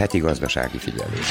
Heti gazdasági figyelés.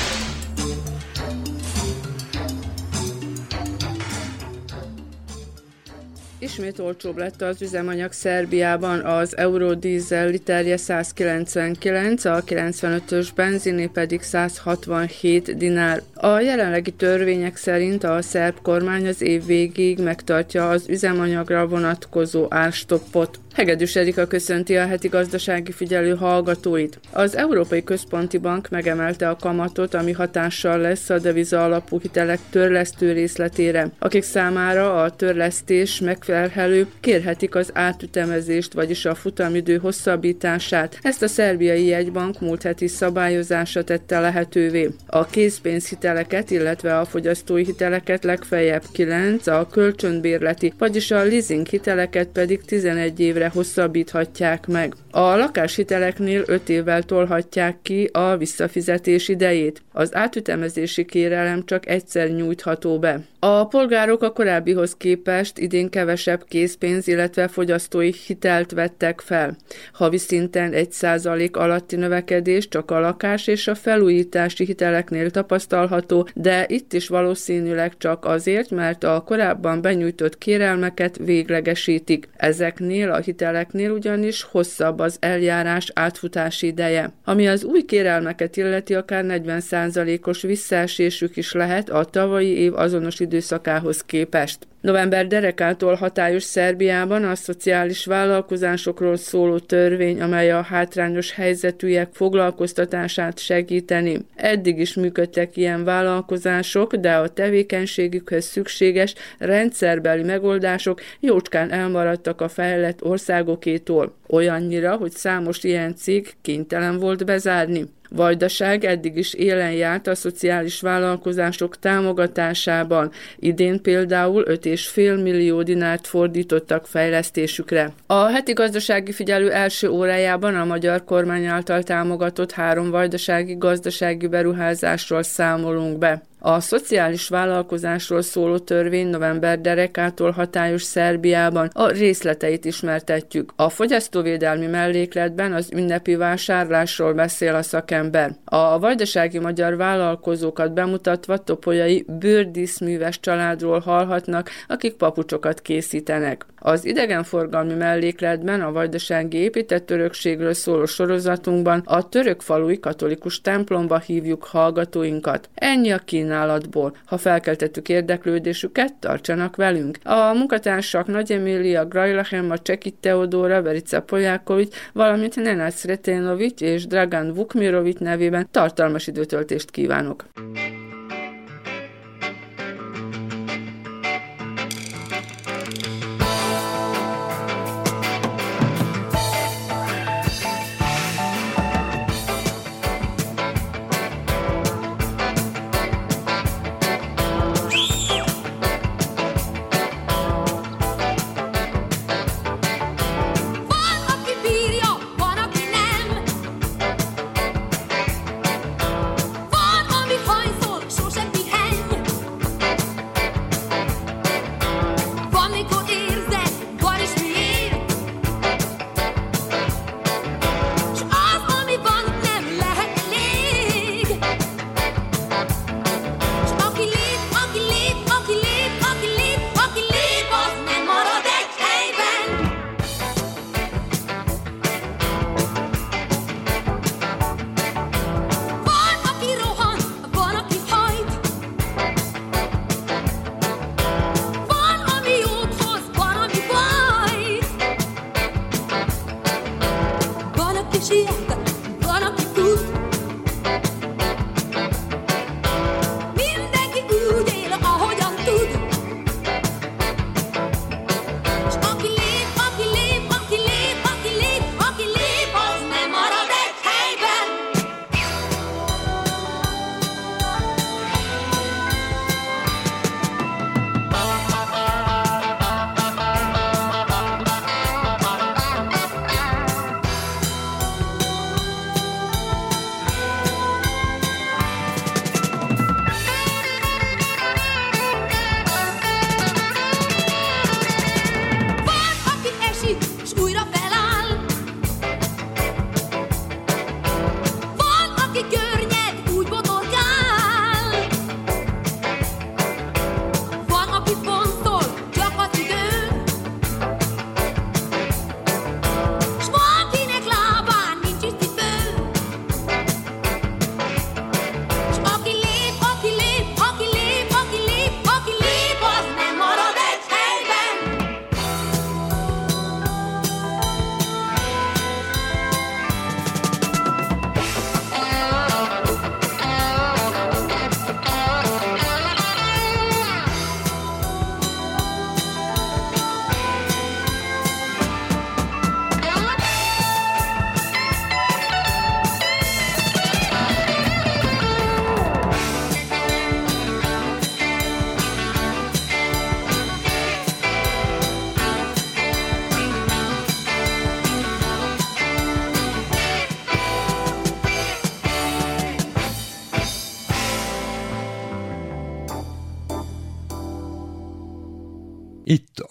Ismét olcsóbb lett az üzemanyag Szerbiában, az eurodízel literje 199, a 95-ös benziné pedig 167 dinár. A jelenlegi törvények szerint a szerb kormány az év végéig megtartja az üzemanyagra vonatkozó árstoppot. Hegedűs Erika köszönti a heti gazdasági figyelő hallgatóit. Az Európai Központi Bank megemelte a kamatot, ami hatással lesz a deviza alapú hitelek törlesztő részletére. Akik számára a törlesztés megfelelő, kérhetik az átütemezést, vagyis a futamidő hosszabbítását. Ezt a szerbiai jegybank múlt heti szabályozása tette lehetővé. A készpénzhiteleket, illetve a fogyasztói hiteleket legfeljebb 9, a kölcsönbérleti, vagyis a leasing hiteleket pedig 11 évre hosszabbíthatják meg. A lakáshiteleknél 5 évvel tolhatják ki a visszafizetés idejét. Az átütemezési kérelem csak egyszer nyújtható be. A polgárok a korábbihoz képest idén kevesebb készpénz, illetve fogyasztói hitelt vettek fel. Havi szinten 1% alatti növekedés csak a lakás és a felújítási hiteleknél tapasztalható, de itt is valószínűleg csak azért, mert a korábban benyújtott kérelmeket véglegesítik. Ezeknél a hiteleknél ugyanis hosszabb az eljárás átfutási ideje. Ami az új kérelmeket illeti, akár 40%-os visszaesésük is lehet a tavalyi év azonos időszakához képest. November derekától hatályos Szerbiában a szociális vállalkozásokról szóló törvény, amely a hátrányos helyzetűek foglalkoztatását segíteni. Eddig is működtek ilyen vállalkozások, de a tevékenységükhöz szükséges rendszerbeli megoldások jócskán elmaradtak a fejlett országokétól. Olyannyira, hogy számos ilyen cég kénytelen volt bezárni. Vajdaság eddig is élen járt a szociális vállalkozások támogatásában. Idén például 5,5 millió dinárt fordítottak fejlesztésükre. A heti gazdasági figyelő első órájában a magyar kormány által támogatott három vajdasági gazdasági beruházásról számolunk be. A szociális vállalkozásról szóló törvény november derekától hatályos Szerbiában a részleteit ismertetjük. A fogyasztóvédelmi mellékletben az ünnepi vásárlásról beszél a szakember. A vajdasági magyar vállalkozókat bemutatva topolyai bőrdíszműves családról hallhatnak, akik papucsokat készítenek. Az idegenforgalmi mellékletben a vajdasági épített örökségről szóló sorozatunkban a török falui katolikus templomba hívjuk hallgatóinkat. Ennyi a kínálatból. Ha felkeltettük érdeklődésüket, tartsanak velünk. A munkatársak Nagy Emília Grajlachem, a Csekit Teodóra, Verica Poljákovics, valamint Nenát Sretenovics és Dragan Vukmirovics nevében tartalmas időtöltést kívánok. Itt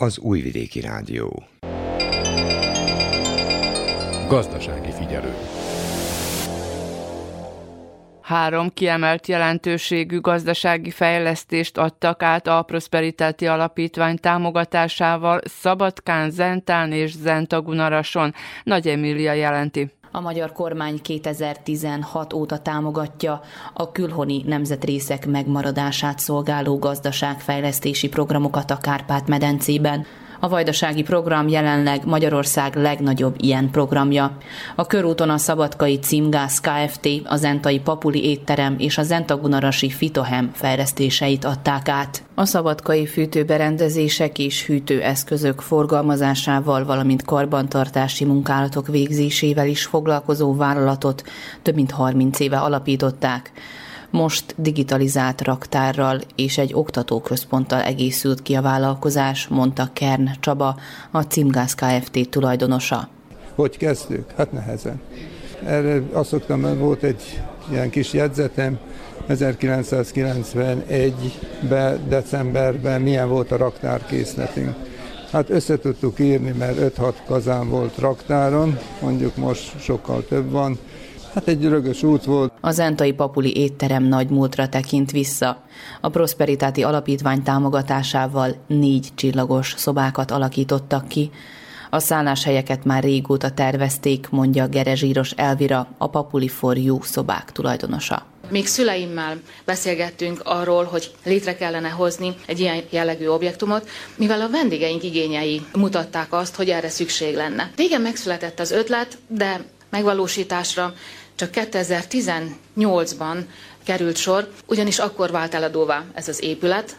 az Újvidéki Rádió. Gazdasági figyelő. Három kiemelt jelentőségű gazdasági fejlesztést adtak át a Prosperitáti Alapítvány támogatásával Szabadkán, Zentán és Zentagunarason. Nagy Emília jelenti. A magyar kormány 2016 óta támogatja a külhoni nemzetrészek megmaradását szolgáló gazdaságfejlesztési programokat a Kárpát-medencében. A vajdasági program jelenleg Magyarország legnagyobb ilyen programja. A körúton a Szabadkai Címgáz Kft., a Zentai Papuli étterem és a Zentagunarasi Fitohem fejlesztéseit adták át. A szabadkai fűtőberendezések és hűtőeszközök forgalmazásával, valamint karbantartási munkálatok végzésével is foglalkozó vállalatot több mint 30 éve alapították most digitalizált raktárral és egy oktatóközponttal egészült ki a vállalkozás, mondta Kern Csaba, a Cimgáz Kft. tulajdonosa. Hogy kezdtük? Hát nehezen. Erre azt szoktam, volt egy ilyen kis jegyzetem, 1991-ben, decemberben milyen volt a raktárkészletünk. Hát össze tudtuk írni, mert 5-6 kazán volt raktáron, mondjuk most sokkal több van, Hát egy rögös út volt. A Zentai Papuli étterem nagy múltra tekint vissza. A Prosperitáti Alapítvány támogatásával négy csillagos szobákat alakítottak ki. A szálláshelyeket már régóta tervezték, mondja Gerezsíros Elvira, a Papuli for You szobák tulajdonosa. Még szüleimmel beszélgettünk arról, hogy létre kellene hozni egy ilyen jellegű objektumot, mivel a vendégeink igényei mutatták azt, hogy erre szükség lenne. Régen megszületett az ötlet, de megvalósításra csak 2018-ban került sor, ugyanis akkor vált eladóvá ez az épület,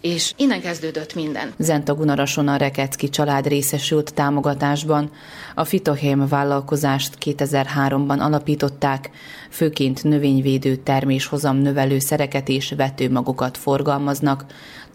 és innen kezdődött minden. Zenta Gunarason a Rekecki család részesült támogatásban. A Fitohém vállalkozást 2003-ban alapították, főként növényvédő terméshozam növelő szereket és vetőmagokat forgalmaznak.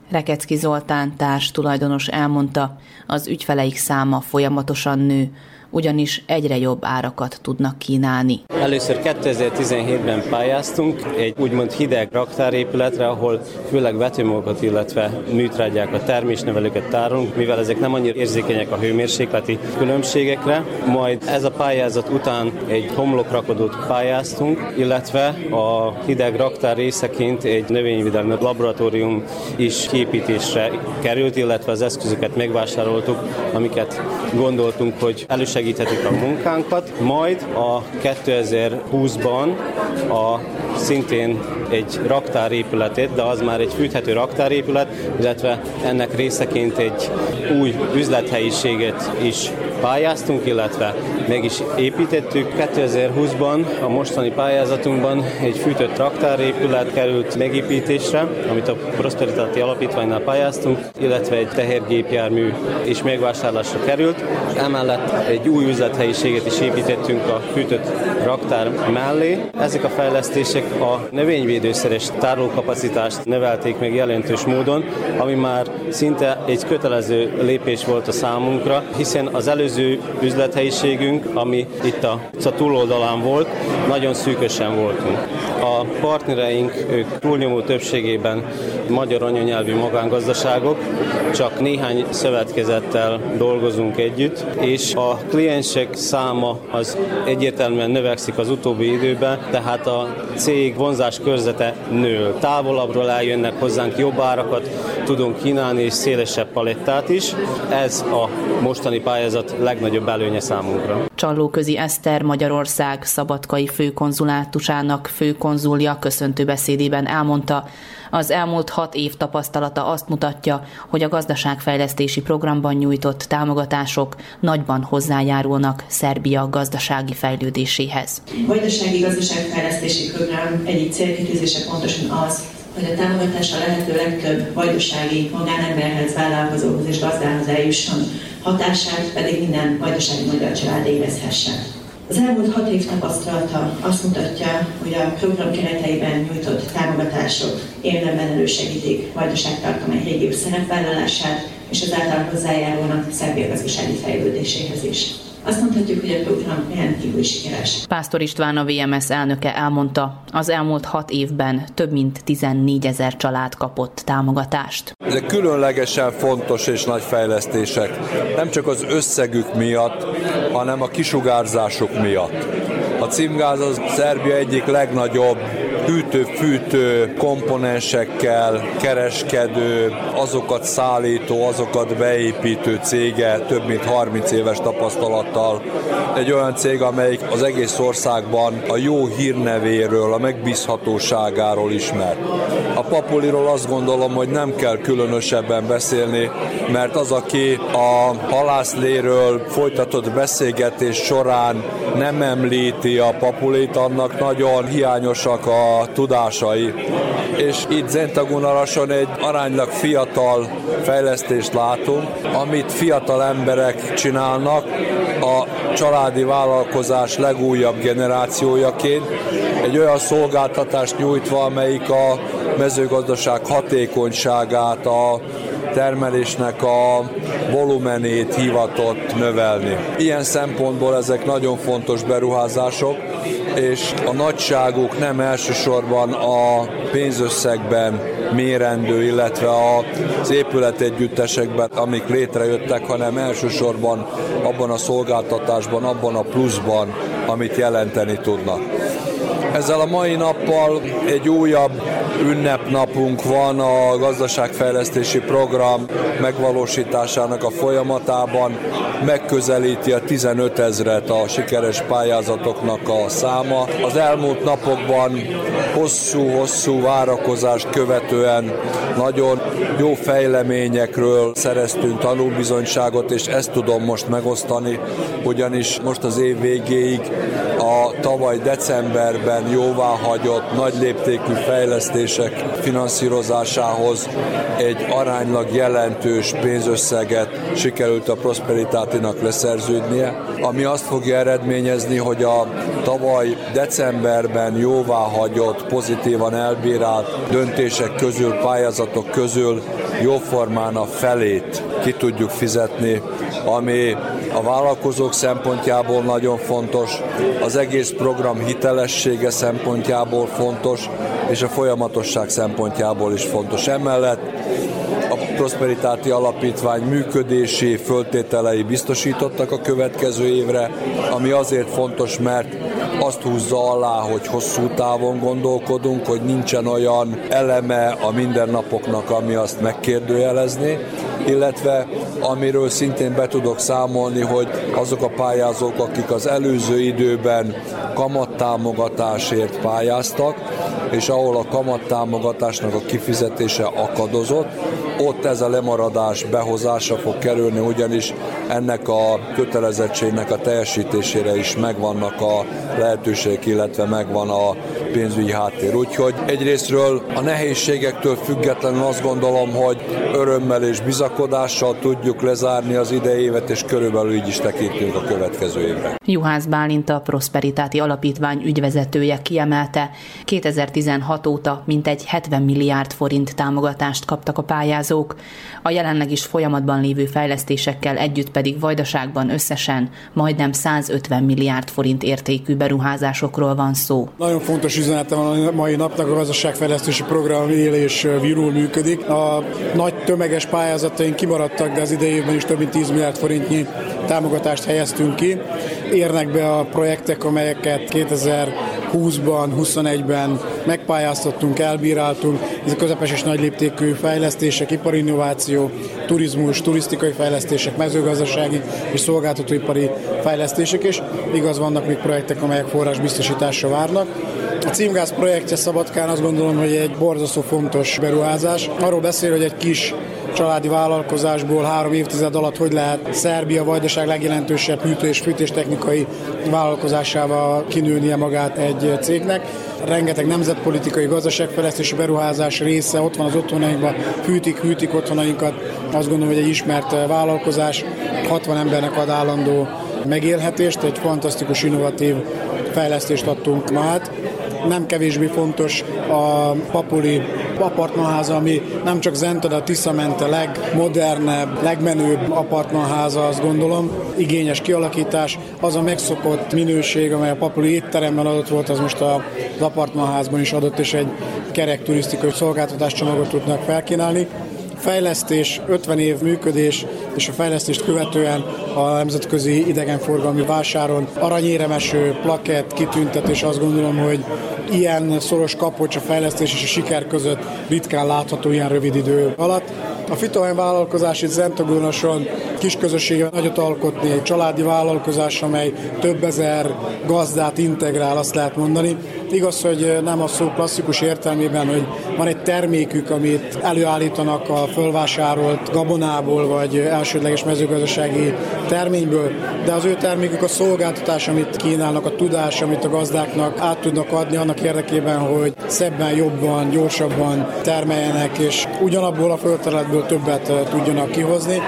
Rekecki Zoltán társ tulajdonos elmondta, az ügyfeleik száma folyamatosan nő, ugyanis egyre jobb árakat tudnak kínálni. Először 2017-ben pályáztunk egy úgymond hideg raktárépületre, ahol főleg vetőmagokat, illetve műtrágyákat, termésnevelőket tárolunk, mivel ezek nem annyira érzékenyek a hőmérsékleti különbségekre. Majd ez a pályázat után egy homlokrakodót pályáztunk, illetve a hideg raktár részeként egy növényvédelmi laboratórium is kiépítésre került, illetve az eszközöket megvásároltuk, amiket gondoltunk, hogy elősegíteni segíthetik a munkánkat, majd a 2020-ban a szintén egy raktárépületét, de az már egy fűthető raktárépület, illetve ennek részeként egy új üzlethelyiséget is pályáztunk, illetve meg is építettük. 2020-ban a mostani pályázatunkban egy fűtött raktárépület került megépítésre, amit a Prosperitáti Alapítványnál pályáztunk, illetve egy tehergépjármű is megvásárlásra került. Emellett egy új üzlethelyiséget is építettünk a fűtött raktár mellé. Ezek a fejlesztések a növényvédőszeres tárolókapacitást nevelték meg jelentős módon, ami már szinte egy kötelező lépés volt a számunkra, hiszen az előző üzlethelyiségünk, ami itt a, a túloldalán volt, nagyon szűkösen voltunk. A partnereink, ők túlnyomó többségében magyar anyanyelvű magángazdaságok, csak néhány szövetkezettel dolgozunk együtt, és a kliensek száma az egyértelműen növekszik az utóbbi időben, tehát a cég vonzás körzete nő. Távolabbról eljönnek hozzánk jobb árakat, tudunk kínálni és szélesebb palettát is. Ez a mostani pályázat legnagyobb előnye számunkra. Csallóközi Eszter Magyarország szabadkai főkonzulátusának főkonzulja köszöntő beszédében elmondta, az elmúlt hat év tapasztalata azt mutatja, hogy a gazdaságfejlesztési programban nyújtott támogatások nagyban hozzájárulnak Szerbia gazdasági fejlődéséhez. A vajdasági gazdaságfejlesztési program egyik célkitűzése pontosan az, hogy a támogatása lehető legtöbb vajdasági magánemberhez, vállalkozóhoz és gazdához eljusson, hatását pedig minden vajdasági magyar család érezhesse. Az elmúlt hat év tapasztalata azt mutatja, hogy a program kereteiben nyújtott támogatások érdemben elősegítik Vajdaság tartomány régió szerepvállalását, és ezáltal hozzájárulnak Szerbia gazdasági fejlődéséhez is. Azt mondhatjuk, hogy a program rendkívül sikeres. Pásztor István a VMS elnöke elmondta, az elmúlt hat évben több mint 14 ezer család kapott támogatást. Ezek különlegesen fontos és nagy fejlesztések, nem csak az összegük miatt, hanem a kisugárzásuk miatt. A címgáz az Szerbia egyik legnagyobb hűtő-fűtő komponensekkel kereskedő, azokat szállító, azokat beépítő cége több mint 30 éves tapasztalattal. Egy olyan cég, amelyik az egész országban a jó hírnevéről, a megbízhatóságáról ismert. A Papuliról azt gondolom, hogy nem kell különösebben beszélni, mert az, aki a halászléről folytatott beszélgetés során nem említi a Papulit, annak nagyon hiányosak a tudásai. És itt Zentagunarason egy aránylag fiatal fejlesztést látunk, amit fiatal emberek csinálnak a családi vállalkozás legújabb generációjaként, egy olyan szolgáltatást nyújtva, amelyik a mezőgazdaság hatékonyságát, a termelésnek a volumenét hivatott növelni. Ilyen szempontból ezek nagyon fontos beruházások, és a nagyságuk nem elsősorban a pénzösszegben mérendő, illetve az épületegyüttesekben, amik létrejöttek, hanem elsősorban abban a szolgáltatásban, abban a pluszban, amit jelenteni tudnak. Ezzel a mai nappal egy újabb ünnepnapunk van a gazdaságfejlesztési program megvalósításának a folyamatában. Megközelíti a 15 ezret a sikeres pályázatoknak a száma. Az elmúlt napokban hosszú-hosszú várakozást követően nagyon jó fejleményekről szereztünk tanulbizonyságot, és ezt tudom most megosztani, ugyanis most az év végéig a tavaly decemberben jóváhagyott nagy léptékű fejlesztések finanszírozásához egy aránylag jelentős pénzösszeget sikerült a Prosperitátinak leszerződnie, ami azt fogja eredményezni, hogy a tavaly decemberben jóváhagyott, pozitívan elbírált döntések közül, pályázatok közül jóformán a felét ki tudjuk fizetni, ami a vállalkozók szempontjából nagyon fontos, az egész program hitelessége szempontjából fontos, és a folyamatosság szempontjából is fontos. Emellett a Prosperitáti Alapítvány működési föltételei biztosítottak a következő évre, ami azért fontos, mert azt húzza alá, hogy hosszú távon gondolkodunk, hogy nincsen olyan eleme a mindennapoknak, ami azt megkérdőjelezni, illetve amiről szintén be tudok számolni, hogy azok a pályázók, akik az előző időben kamattámogatásért pályáztak, és ahol a kamattámogatásnak a kifizetése akadozott, ott ez a lemaradás behozása fog kerülni, ugyanis ennek a kötelezettségnek a teljesítésére is megvannak a lehetőségek, illetve megvan a pénzügyi háttér. Úgyhogy egyrésztről a nehézségektől függetlenül azt gondolom, hogy örömmel és bizakodással tudjuk lezárni az idei évet, és körülbelül így is tekintünk a következő évre. Juhász Bálint a Prosperitáti Alapítvány ügyvezetője kiemelte, 2016 óta mintegy 70 milliárd forint támogatást kaptak a pályázók, a jelenleg is folyamatban lévő fejlesztésekkel együtt pedig Vajdaságban összesen majdnem 150 milliárd forint értékű beruházásokról van szó. Nagyon fontos üzenete van a mai napnak, a gazdaságfejlesztési program él és virul működik. A nagy tömeges pályázataink kimaradtak, de az idejében is több mint 10 milliárd forintnyi támogatást helyeztünk ki. Érnek be a projektek, amelyeket 2020-ban, 21-ben megpályáztattunk, elbíráltunk. Ezek közepes és nagy léptékű fejlesztések, iparinnováció, turizmus, turisztikai fejlesztések, mezőgazdasági és szolgáltatóipari fejlesztések, és igaz vannak még projektek, amelyek forrásbiztosításra várnak. A címgáz projektje Szabadkán azt gondolom, hogy egy borzasztó fontos beruházás. Arról beszél, hogy egy kis családi vállalkozásból három évtized alatt hogy lehet Szerbia vajdaság legjelentősebb hűtő- és fűtéstechnikai vállalkozásával kinőnie magát egy cégnek. Rengeteg nemzetpolitikai, gazdaságfejlesztési beruházás része ott van az otthonainkban, fűtik, hűtik otthonainkat. Azt gondolom, hogy egy ismert vállalkozás 60 embernek ad állandó megélhetést, egy fantasztikus, innovatív fejlesztést adtunk ma át Nem kevésbé fontos a Papuli apartmanháza, ami nem csak Zentada, a Tiszament a legmodernebb, legmenőbb apartmanháza, azt gondolom. Igényes kialakítás, az a megszokott minőség, amely a Papuli étteremben adott volt, az most az apartmanházban is adott, és egy kerek turisztikai szolgáltatáscsomagot tudnak felkínálni fejlesztés, 50 év működés, és a fejlesztést követően a nemzetközi idegenforgalmi vásáron aranyéremeső, plakett, kitüntetés, azt gondolom, hogy ilyen szoros kapocs a fejlesztés és a siker között ritkán látható ilyen rövid idő alatt. A Fitohen vállalkozás itt Zentogónoson kis közössége nagyot alkotni, egy családi vállalkozás, amely több ezer gazdát integrál, azt lehet mondani. Igaz, hogy nem a szó klasszikus értelmében, hogy van egy termékük, amit előállítanak a fölvásárolt gabonából, vagy elsődleges mezőgazdasági terményből, de az ő termékük a szolgáltatás, amit kínálnak, a tudás, amit a gazdáknak át tudnak adni annak érdekében, hogy szebben, jobban, gyorsabban termeljenek, és ugyanabból a földterületből többet tudjanak kihozni.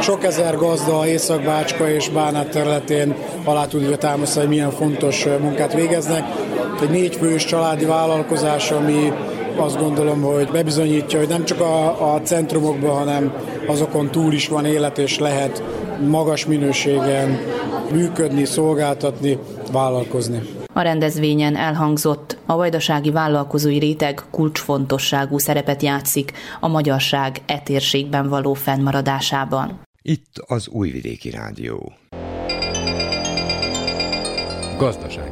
Sok ezer gazda Észak-Bácska és Bánát területén alá tudja támasztani, hogy milyen fontos munkát végeznek. Egy négyfős családi vállalkozás, ami azt gondolom, hogy bebizonyítja, hogy nem csak a, a centrumokban, hanem azokon túl is van élet, és lehet magas minőségen működni, szolgáltatni, vállalkozni. A rendezvényen elhangzott, a vajdasági vállalkozói réteg kulcsfontosságú szerepet játszik a magyarság etérségben való fennmaradásában. Itt az Újvidéki Rádió. Gazdasági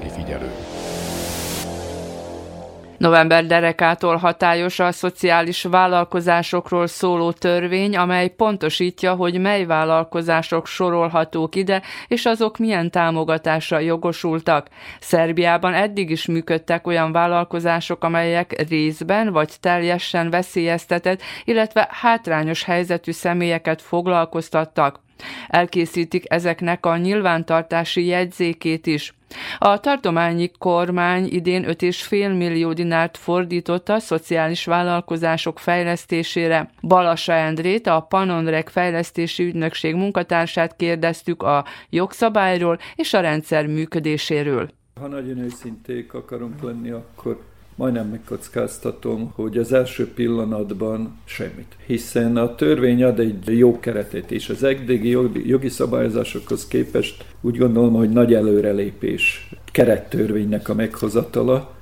November derekától hatályos a szociális vállalkozásokról szóló törvény, amely pontosítja, hogy mely vállalkozások sorolhatók ide, és azok milyen támogatásra jogosultak. Szerbiában eddig is működtek olyan vállalkozások, amelyek részben vagy teljesen veszélyeztetett, illetve hátrányos helyzetű személyeket foglalkoztattak. Elkészítik ezeknek a nyilvántartási jegyzékét is. A tartományi kormány idén 5,5 millió dinárt fordított a szociális vállalkozások fejlesztésére. Balassa Endrét, a Panonreg fejlesztési ügynökség munkatársát kérdeztük a jogszabályról és a rendszer működéséről. Ha nagyon őszinték akarunk lenni, akkor majdnem megkockáztatom, hogy az első pillanatban semmit. Hiszen a törvény ad egy jó keretet, és az eddigi jogi szabályozásokhoz képest úgy gondolom, hogy nagy előrelépés kerettörvénynek a meghozatala,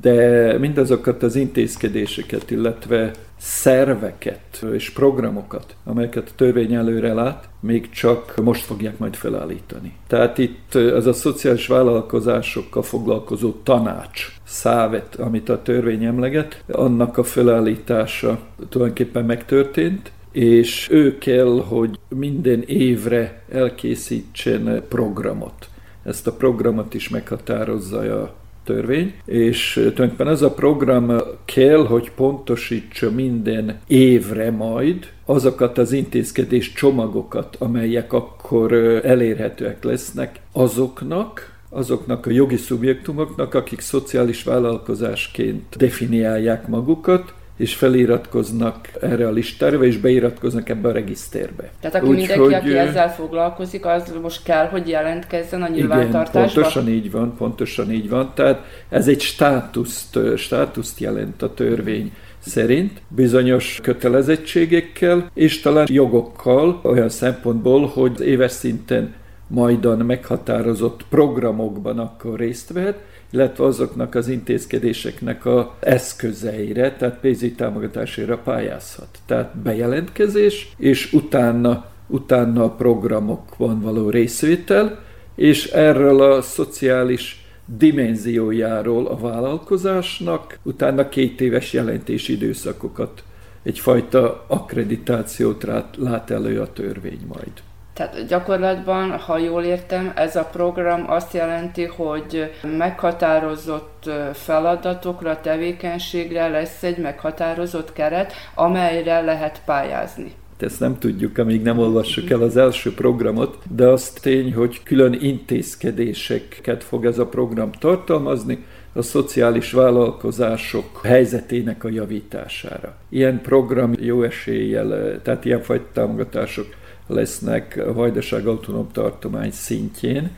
de mindazokat az intézkedéseket, illetve szerveket és programokat, amelyeket a törvény előre lát, még csak most fogják majd felállítani. Tehát itt az a szociális vállalkozásokkal foglalkozó tanács, szávet, amit a törvény emleget, annak a felállítása tulajdonképpen megtörtént, és ő kell, hogy minden évre elkészítsen programot. Ezt a programot is meghatározza a törvény, és tulajdonképpen ez a program kell, hogy pontosítsa minden évre majd azokat az intézkedés csomagokat, amelyek akkor elérhetőek lesznek azoknak, azoknak a jogi szubjektumoknak, akik szociális vállalkozásként definiálják magukat, és feliratkoznak erre a listára, és beiratkoznak ebbe a regiszterbe. Tehát aki Úgy, mindenki, hogy, aki ezzel foglalkozik, az most kell, hogy jelentkezzen a nyilvántartásba? Igen, pontosan így van, pontosan így van. Tehát ez egy státuszt, státuszt jelent a törvény szerint bizonyos kötelezettségekkel és talán jogokkal olyan szempontból, hogy éves szinten majdan meghatározott programokban akkor részt vehet, illetve azoknak az intézkedéseknek a eszközeire, tehát pénzügyi támogatásére pályázhat. Tehát bejelentkezés, és utána, utána a programokban való részvétel, és erről a szociális dimenziójáról a vállalkozásnak, utána két éves jelentési időszakokat, egyfajta akkreditációt lát elő a törvény majd. Tehát gyakorlatban, ha jól értem, ez a program azt jelenti, hogy meghatározott feladatokra, tevékenységre lesz egy meghatározott keret, amelyre lehet pályázni ezt nem tudjuk, amíg nem olvassuk el az első programot, de az tény, hogy külön intézkedéseket fog ez a program tartalmazni, a szociális vállalkozások helyzetének a javítására. Ilyen program jó eséllyel, tehát ilyenfajta támogatások lesznek a Vajdaság autonóm tartomány szintjén,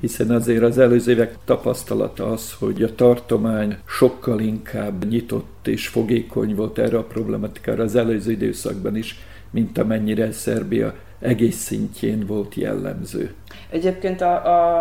hiszen azért az előző évek tapasztalata az, hogy a tartomány sokkal inkább nyitott és fogékony volt erre a problematikára az előző időszakban is, mint amennyire Szerbia egész szintjén volt jellemző. Egyébként a,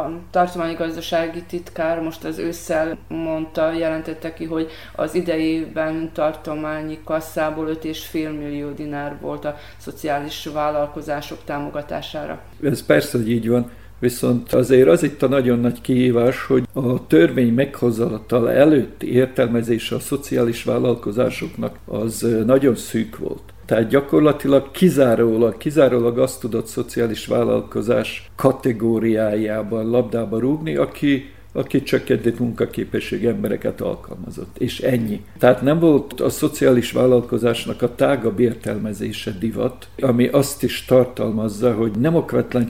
a tartományi gazdasági titkár most az ősszel mondta, jelentette ki, hogy az idejében tartományi kasszából 5,5 millió dinár volt a szociális vállalkozások támogatására. Ez persze, hogy így van, Viszont azért az itt a nagyon nagy kihívás, hogy a törvény meghozatal előtti értelmezése a szociális vállalkozásoknak az nagyon szűk volt. Tehát gyakorlatilag kizárólag, kizárólag azt tudott szociális vállalkozás kategóriájában labdába rúgni, aki aki csökkentett munkaképesség embereket alkalmazott. És ennyi. Tehát nem volt a szociális vállalkozásnak a tágabb értelmezése divat, ami azt is tartalmazza, hogy nem okvetlen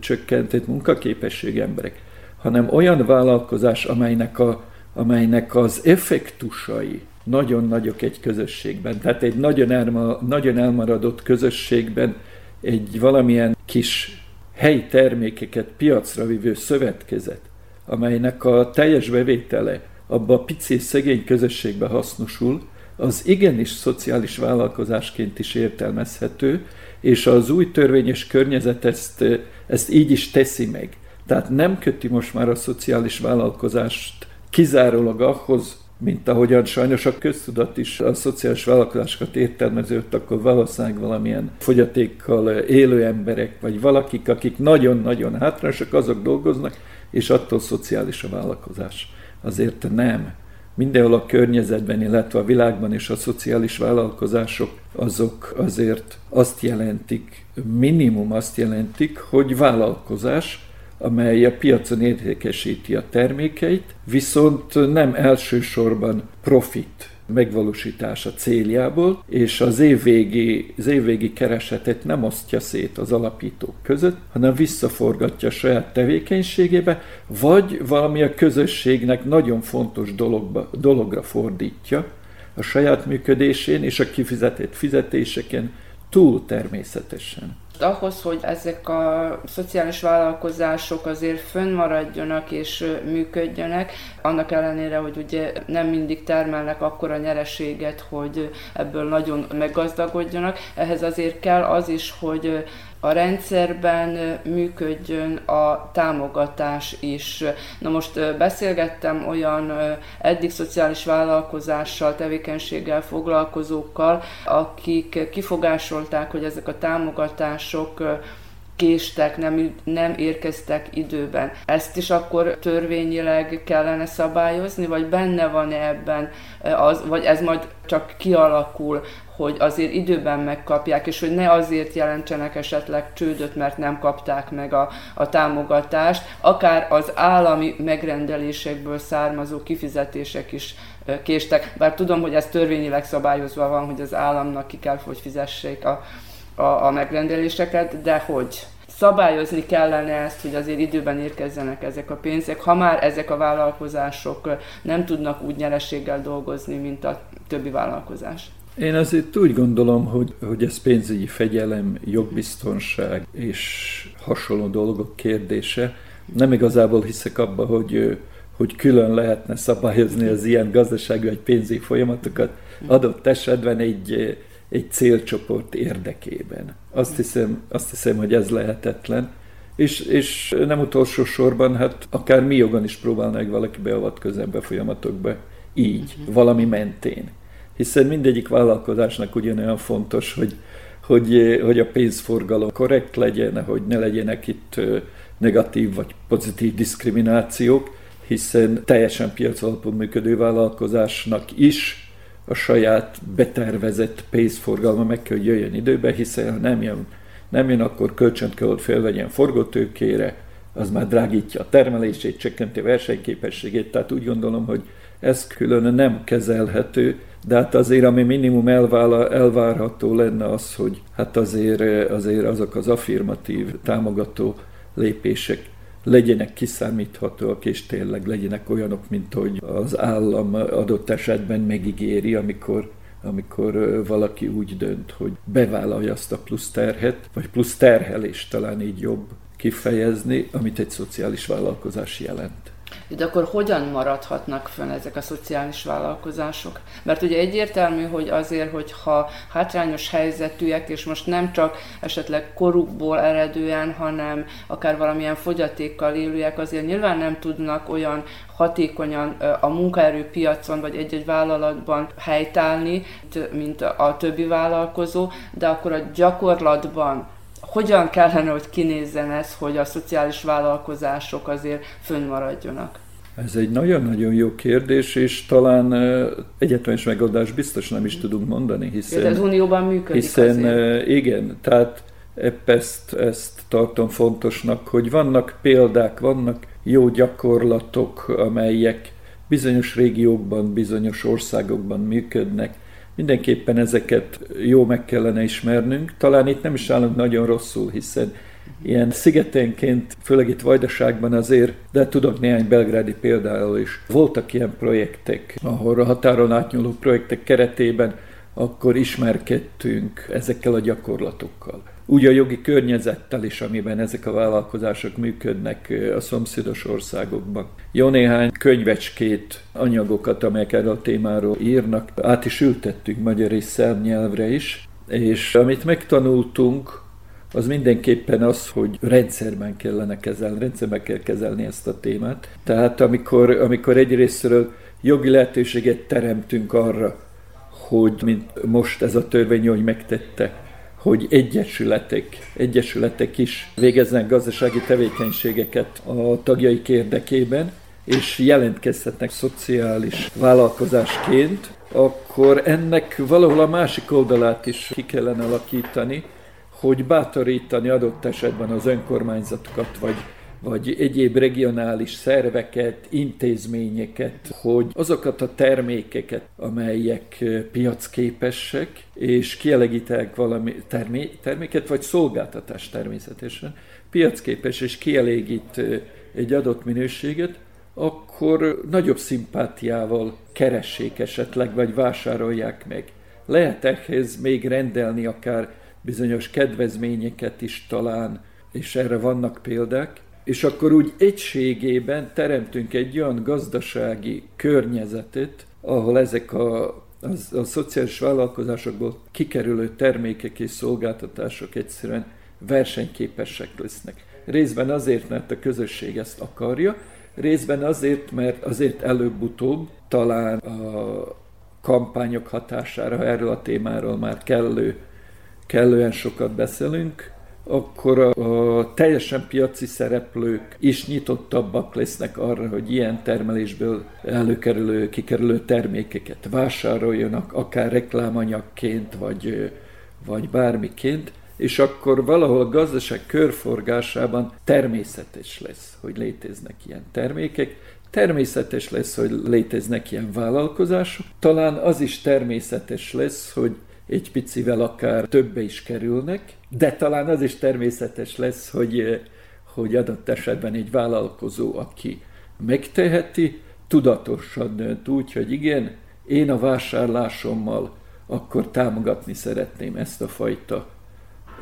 csökkentett munkaképesség emberek, hanem olyan vállalkozás, amelynek, a, amelynek az effektusai nagyon nagyok egy közösségben. Tehát egy nagyon, elma, nagyon elmaradott közösségben egy valamilyen kis helyi termékeket piacra vívő szövetkezet, amelynek a teljes bevétele abba a pici szegény közösségbe hasznosul, az igenis szociális vállalkozásként is értelmezhető, és az új törvényes környezet ezt, ezt így is teszi meg. Tehát nem köti most már a szociális vállalkozást kizárólag ahhoz, mint ahogyan sajnos a köztudat is a szociális vállalkozásokat értelmezőt, akkor valószínűleg valamilyen fogyatékkal élő emberek, vagy valakik, akik nagyon-nagyon hátrányosak, azok dolgoznak, és attól szociális a vállalkozás. Azért nem. Mindenhol a környezetben, illetve a világban is a szociális vállalkozások azok azért azt jelentik, minimum azt jelentik, hogy vállalkozás, amely a piacon értékesíti a termékeit, viszont nem elsősorban profit megvalósítása céljából, és az évvégi, az évvégi keresetet nem osztja szét az alapítók között, hanem visszaforgatja a saját tevékenységébe, vagy valami a közösségnek nagyon fontos dologba, dologra fordítja a saját működésén és a kifizetett fizetéseken túl természetesen ahhoz, hogy ezek a szociális vállalkozások azért fönnmaradjanak és működjenek, annak ellenére, hogy ugye nem mindig termelnek akkora nyereséget, hogy ebből nagyon meggazdagodjanak, ehhez azért kell az is, hogy a rendszerben működjön a támogatás is. Na most beszélgettem olyan eddig szociális vállalkozással, tevékenységgel foglalkozókkal, akik kifogásolták, hogy ezek a támogatások késtek, nem, nem érkeztek időben. Ezt is akkor törvényileg kellene szabályozni, vagy benne van ebben az, vagy ez majd csak kialakul, hogy azért időben megkapják, és hogy ne azért jelentsenek esetleg csődöt, mert nem kapták meg a, a támogatást, akár az állami megrendelésekből származó kifizetések is késtek, bár tudom, hogy ez törvényileg szabályozva van, hogy az államnak ki kell, hogy fizessék a, a, a megrendeléseket, de hogy szabályozni kellene ezt, hogy azért időben érkezzenek ezek a pénzek, ha már ezek a vállalkozások nem tudnak úgy nyereséggel dolgozni, mint a többi vállalkozás. Én azért úgy gondolom, hogy, hogy ez pénzügyi fegyelem, jogbiztonság és hasonló dolgok kérdése. Nem igazából hiszek abba, hogy, hogy külön lehetne szabályozni az ilyen gazdasági vagy pénzügyi folyamatokat adott esetben egy, egy célcsoport érdekében. Azt hiszem, azt hiszem, hogy ez lehetetlen. És, és nem utolsó sorban, hát akár mi jogon is próbálnánk valaki beavatkozni ebbe a folyamatokba, így, uh-huh. valami mentén hiszen mindegyik vállalkozásnak ugyanolyan fontos, hogy, hogy, hogy a pénzforgalom korrekt legyen, hogy ne legyenek itt negatív vagy pozitív diszkriminációk, hiszen teljesen piacalapon működő vállalkozásnak is a saját betervezett pénzforgalma meg kell, hogy jöjjön időbe, hiszen ha nem jön, nem jön akkor kölcsönt kell, hogy felvegyen forgótőkére, az már drágítja a termelését, csökkenti a versenyképességét, tehát úgy gondolom, hogy ez külön nem kezelhető, de hát azért, ami minimum elvála, elvárható lenne az, hogy hát azért, azért azok az affirmatív, támogató lépések legyenek kiszámíthatóak, és tényleg legyenek olyanok, mint hogy az állam adott esetben megígéri, amikor amikor valaki úgy dönt, hogy bevállalja azt a plusz terhet, vagy plusz terhelést talán így jobb kifejezni, amit egy szociális vállalkozás jelent. De akkor hogyan maradhatnak fönn ezek a szociális vállalkozások? Mert ugye egyértelmű, hogy azért, hogyha hátrányos helyzetűek, és most nem csak esetleg korukból eredően, hanem akár valamilyen fogyatékkal élőek, azért nyilván nem tudnak olyan hatékonyan a munkaerőpiacon vagy egy-egy vállalatban helytállni, mint a többi vállalkozó, de akkor a gyakorlatban hogyan kellene, hogy kinézzen ez, hogy a szociális vállalkozások azért fönnmaradjanak? Ez egy nagyon-nagyon jó kérdés, és talán egyetemes megoldás biztos nem is tudunk mondani, hiszen... Ez az Unióban működik Hiszen azért. igen, tehát ezt, ezt tartom fontosnak, hogy vannak példák, vannak jó gyakorlatok, amelyek bizonyos régiókban, bizonyos országokban működnek, Mindenképpen ezeket jó meg kellene ismernünk. Talán itt nem is állunk nagyon rosszul, hiszen ilyen szigetenként, főleg itt Vajdaságban azért, de tudok néhány belgrádi például is. Voltak ilyen projektek, ahol a határon átnyúló projektek keretében akkor ismerkedtünk ezekkel a gyakorlatokkal úgy a jogi környezettel is, amiben ezek a vállalkozások működnek a szomszédos országokban. Jó néhány könyvecskét, anyagokat, amelyek erről a témáról írnak, át is ültettük magyar és szerb nyelvre is, és amit megtanultunk, az mindenképpen az, hogy rendszerben kellene kezelni, rendszerben kell kezelni ezt a témát. Tehát amikor, amikor egyrésztről jogi lehetőséget teremtünk arra, hogy mint most ez a törvény, hogy megtette, hogy egyesületek, egyesületek is végeznek gazdasági tevékenységeket a tagjaik érdekében, és jelentkezhetnek szociális vállalkozásként, akkor ennek valahol a másik oldalát is ki kellene alakítani, hogy bátorítani adott esetben az önkormányzatokat, vagy vagy egyéb regionális szerveket, intézményeket, hogy azokat a termékeket, amelyek piacképesek, és kielegítek valami termé- terméket, vagy szolgáltatás természetesen, piacképes és kielégít egy adott minőséget, akkor nagyobb szimpátiával keressék esetleg, vagy vásárolják meg. Lehet ehhez még rendelni akár bizonyos kedvezményeket is talán, és erre vannak példák, és akkor úgy egységében teremtünk egy olyan gazdasági környezetet, ahol ezek a, a, a szociális vállalkozásokból kikerülő termékek és szolgáltatások egyszerűen versenyképesek lesznek. Részben azért, mert a közösség ezt akarja, részben azért, mert azért előbb-utóbb talán a kampányok hatására, ha erről a témáról már kellő, kellően sokat beszélünk, akkor a, a teljesen piaci szereplők is nyitottabbak lesznek arra, hogy ilyen termelésből előkerülő, kikerülő termékeket vásároljanak, akár reklámanyagként, vagy, vagy bármiként, és akkor valahol a gazdaság körforgásában természetes lesz, hogy léteznek ilyen termékek, természetes lesz, hogy léteznek ilyen vállalkozások, talán az is természetes lesz, hogy egy picivel akár többe is kerülnek, de talán az is természetes lesz, hogy, eh, hogy adott esetben egy vállalkozó, aki megteheti, tudatosan dönt úgy, hogy igen, én a vásárlásommal akkor támogatni szeretném ezt a fajta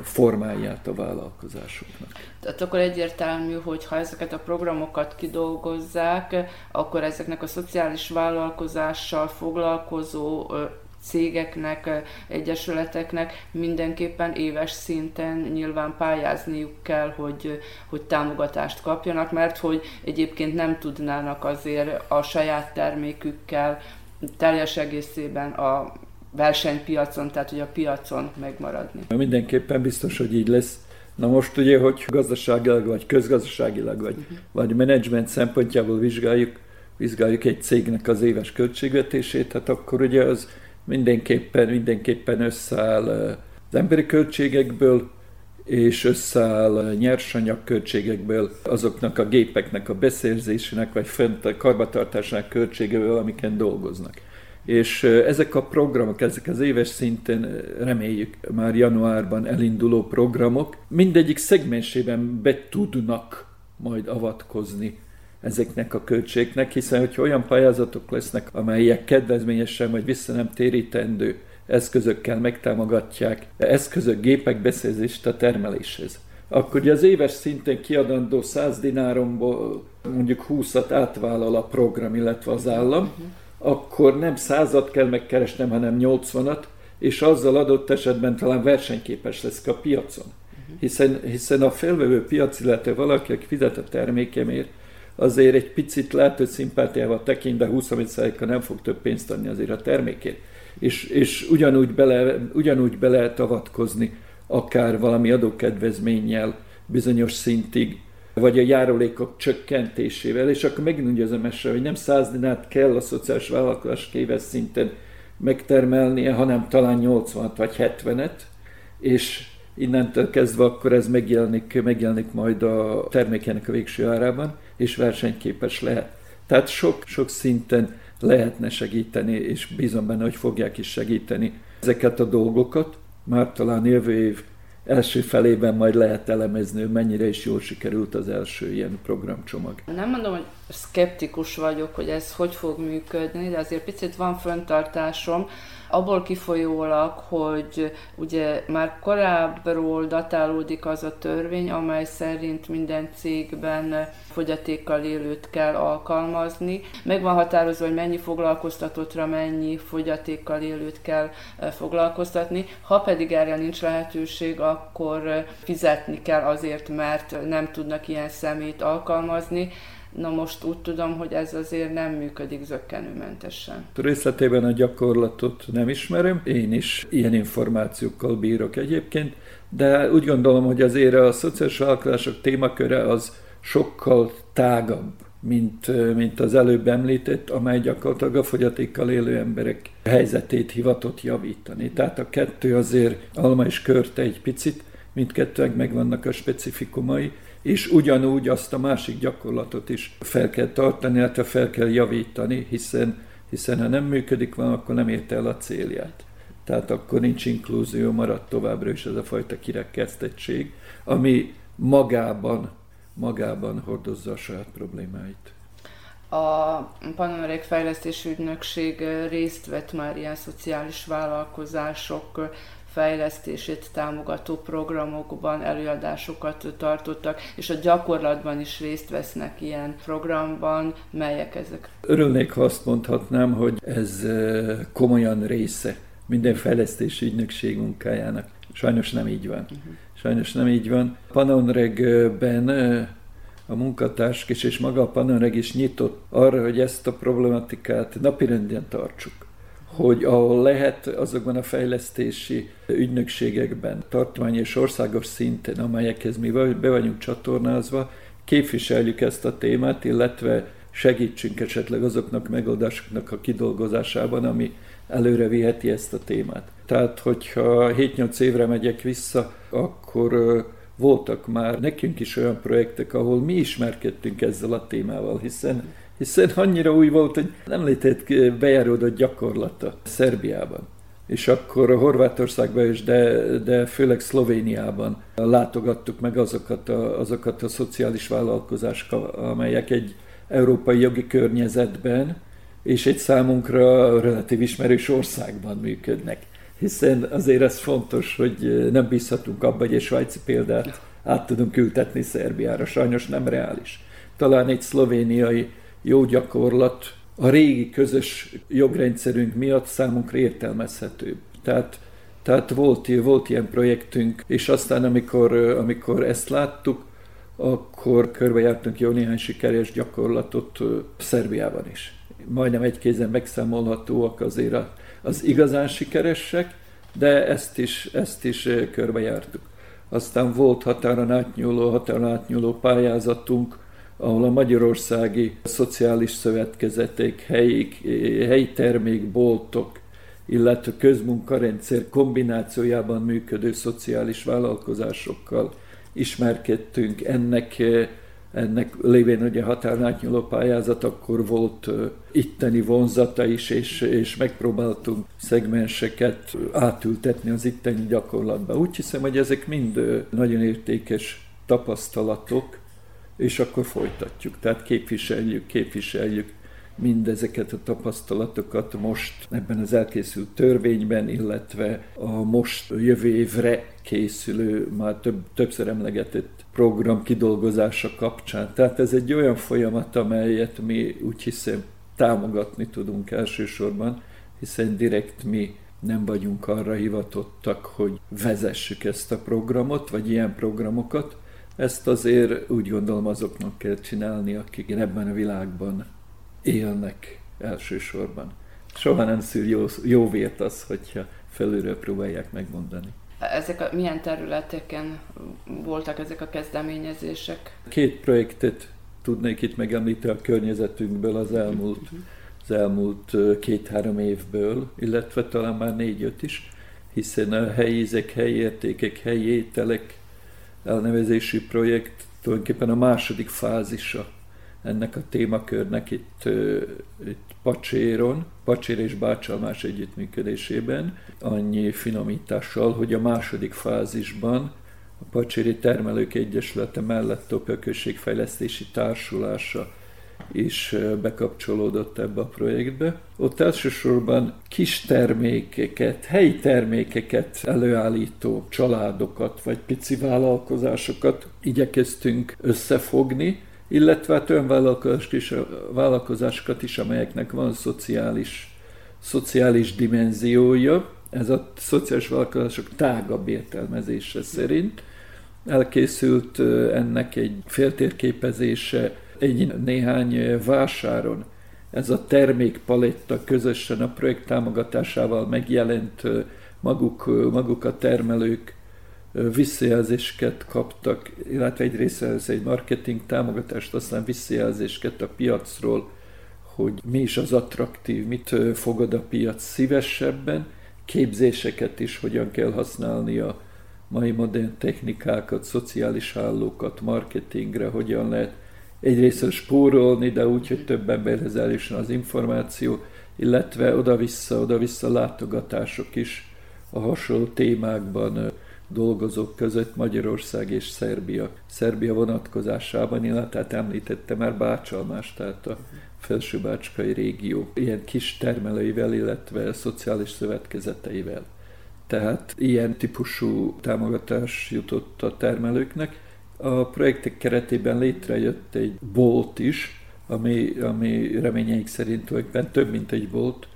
formáját a vállalkozásoknak. Tehát akkor egyértelmű, hogy ha ezeket a programokat kidolgozzák, akkor ezeknek a szociális vállalkozással foglalkozó cégeknek, egyesületeknek mindenképpen éves szinten nyilván pályázniuk kell, hogy, hogy támogatást kapjanak, mert hogy egyébként nem tudnának azért a saját termékükkel teljes egészében a versenypiacon, tehát hogy a piacon megmaradni. Mindenképpen biztos, hogy így lesz. Na most ugye, hogy gazdaságilag, vagy közgazdaságilag, vagy, uh-huh. vagy menedzsment szempontjából vizsgáljuk, vizsgáljuk egy cégnek az éves költségvetését, hát akkor ugye az mindenképpen, mindenképpen összeáll az emberi költségekből, és összeáll nyersanyag költségekből, azoknak a gépeknek a beszerzésének, vagy fent a karbatartásának költségéből, amiken dolgoznak. És ezek a programok, ezek az éves szinten reméljük már januárban elinduló programok, mindegyik szegmensében be tudnak majd avatkozni ezeknek a költségnek, hiszen hogyha olyan pályázatok lesznek, amelyek kedvezményesen vagy vissza nem térítendő eszközökkel megtámogatják eszközök, gépek beszerzést a termeléshez, akkor ugye az éves szinten kiadandó 100 dináromból mondjuk 20-at átvállal a program, illetve az állam, akkor nem százat kell megkeresnem, hanem 80-at, és azzal adott esetben talán versenyképes lesz a piacon. Hiszen, hiszen a felvevő piac, illetve valaki, aki fizet a termékemért, azért egy picit lehet, hogy szimpátiával tekint, de 20 a nem fog több pénzt adni azért a termékért. És, és ugyanúgy, bele, ugyanúgy be lehet avatkozni akár valami adókedvezménnyel bizonyos szintig, vagy a járulékok csökkentésével, és akkor megint ugye az mese, hogy nem száz dinát kell a szociális vállalkozás éves szinten megtermelnie, hanem talán 80 vagy 70-et, és innentől kezdve akkor ez megjelenik, megjelenik majd a termékének a végső árában, és versenyképes lehet. Tehát sok, sok szinten lehetne segíteni, és bízom benne, hogy fogják is segíteni ezeket a dolgokat. Már talán jövő év első felében majd lehet elemezni, hogy mennyire is jól sikerült az első ilyen programcsomag. Nem mondom, hogy szkeptikus vagyok, hogy ez hogy fog működni, de azért picit van föntartásom, abból kifolyólag, hogy ugye már korábbról datálódik az a törvény, amely szerint minden cégben fogyatékkal élőt kell alkalmazni. Meg van határozva, hogy mennyi foglalkoztatottra mennyi fogyatékkal élőt kell eh, foglalkoztatni. Ha pedig erre nincs lehetőség, akkor eh, fizetni kell azért, mert nem tudnak ilyen szemét alkalmazni. Na most úgy tudom, hogy ez azért nem működik zöggenőmentesen. Részletében a gyakorlatot nem ismerem, én is ilyen információkkal bírok egyébként, de úgy gondolom, hogy azért a szociális vállalkozások témaköre az sokkal tágabb, mint, mint az előbb említett, amely gyakorlatilag a fogyatékkal élő emberek helyzetét hivatott javítani. Tehát a kettő azért alma és körte egy picit, mindkettőnek megvannak a specifikumai, és ugyanúgy azt a másik gyakorlatot is fel kell tartani, illetve fel kell javítani, hiszen, hiszen ha nem működik van, akkor nem érte el a célját. Tehát akkor nincs inkluzió, marad továbbra is ez a fajta kirekesztettség, ami magában, magában hordozza a saját problémáit. A Panorék Fejlesztési Ügynökség részt vett már ilyen szociális vállalkozások fejlesztését támogató programokban előadásokat tartottak, és a gyakorlatban is részt vesznek ilyen programban. Melyek ezek? Örülnék, ha azt mondhatnám, hogy ez komolyan része minden fejlesztési ügynökség munkájának. Sajnos nem így van. Uh-huh. Sajnos nem így van. Panonregben a munkatársak és, és maga a Panonreg is nyitott arra, hogy ezt a problematikát napirenden tartsuk hogy ahol lehet azokban a fejlesztési ügynökségekben, tartományi és országos szinten, amelyekhez mi be vagyunk csatornázva, képviseljük ezt a témát, illetve segítsünk esetleg azoknak megoldásoknak a kidolgozásában, ami előre viheti ezt a témát. Tehát, hogyha 7-8 évre megyek vissza, akkor voltak már nekünk is olyan projektek, ahol mi ismerkedtünk ezzel a témával, hiszen hiszen annyira új volt, hogy nem létett bejáródott gyakorlata Szerbiában. És akkor a Horvátországban is, de, de főleg Szlovéniában látogattuk meg azokat a, azokat a szociális vállalkozásokat, amelyek egy európai jogi környezetben és egy számunkra relatív ismerős országban működnek. Hiszen azért ez fontos, hogy nem bízhatunk abba, hogy egy svájci példát át tudunk ültetni Szerbiára. Sajnos nem reális. Talán egy szlovéniai jó gyakorlat a régi közös jogrendszerünk miatt számunkra értelmezhető. Tehát, tehát volt, volt ilyen projektünk, és aztán amikor, amikor ezt láttuk, akkor körbejártunk jó néhány sikeres gyakorlatot Szerbiában is. Majdnem egy kézen megszámolhatóak azért az igazán sikeresek, de ezt is, ezt is körbejártuk. Aztán volt határon átnyúló, határon átnyúló pályázatunk, ahol a magyarországi szociális szövetkezetek, helyi, helyi termékboltok, illetve közmunkarendszer kombinációjában működő szociális vállalkozásokkal ismerkedtünk. Ennek, ennek lévén ugye határon átnyúló pályázat, akkor volt itteni vonzata is, és, és megpróbáltunk szegmenseket átültetni az itteni gyakorlatba. Úgy hiszem, hogy ezek mind nagyon értékes tapasztalatok, és akkor folytatjuk. Tehát képviseljük, képviseljük mindezeket a tapasztalatokat most ebben az elkészült törvényben, illetve a most jövő évre készülő, már több, többször emlegetett program kidolgozása kapcsán. Tehát ez egy olyan folyamat, amelyet mi úgy hiszem támogatni tudunk elsősorban, hiszen direkt mi nem vagyunk arra hivatottak, hogy vezessük ezt a programot, vagy ilyen programokat. Ezt azért úgy gondolom azoknak kell csinálni, akik ebben a világban élnek elsősorban. Soha nem szűr jó, jó vért az, hogyha felülről próbálják megmondani. Ezek a, milyen területeken voltak ezek a kezdeményezések? Két projektet tudnék itt megemlíteni a környezetünkből az elmúlt, az elmúlt két-három évből, illetve talán már négy-öt is, hiszen a helyi ízek, helyi értékek, helyi ételek elnevezési projekt tulajdonképpen a második fázisa ennek a témakörnek itt, itt Pacséron, Pacsér és Bácsalmás együttműködésében, annyi finomítással, hogy a második fázisban a Pacséri Termelők Egyesülete mellett Topja Községfejlesztési Társulása is bekapcsolódott ebbe a projektbe. Ott elsősorban kis termékeket, helyi termékeket előállító családokat vagy pici vállalkozásokat igyekeztünk összefogni, illetve hát olyan vállalkozásokat is, vállalkozásokat is, amelyeknek van szociális, szociális dimenziója, ez a szociális vállalkozások tágabb értelmezése szerint. Elkészült ennek egy féltérképezése egy néhány vásáron. Ez a termékpaletta közösen a projekt támogatásával megjelent maguk, maguk a termelők visszajelzéseket kaptak, illetve egyrészt ez egy marketing támogatást, aztán visszajelzéseket a piacról, hogy mi is az attraktív, mit fogad a piac szívesebben, képzéseket is, hogyan kell használni a mai modern technikákat, szociális hálókat, marketingre, hogyan lehet egyrészt spórolni, de úgy, hogy több emberhez eljusson az információ, illetve oda-vissza, oda-vissza látogatások is a hasonló témákban dolgozók között Magyarország és Szerbia. Szerbia vonatkozásában, illetve hát említette már Bácsalmás, tehát a felsőbácskai régió ilyen kis termelőivel, illetve szociális szövetkezeteivel. Tehát ilyen típusú támogatás jutott a termelőknek. A projektek keretében létrejött egy bolt is, ami, ami reményeik szerint tulajdonképpen több, mint egy bolt,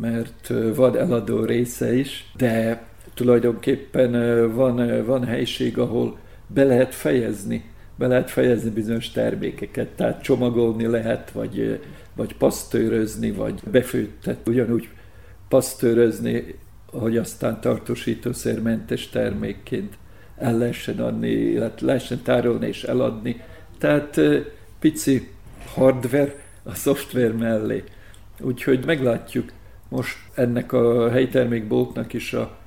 mert van eladó része is, de tulajdonképpen van, van helység, ahol be lehet fejezni, be lehet fejezni bizonyos termékeket, tehát csomagolni lehet, vagy, vagy pasztőrözni, vagy befőttet, ugyanúgy pasztőrözni, hogy aztán tartósítószermentes termékként el lehessen adni, illetve lehessen tárolni és eladni. Tehát pici hardware a szoftver mellé. Úgyhogy meglátjuk most ennek a helytermékboltnak is a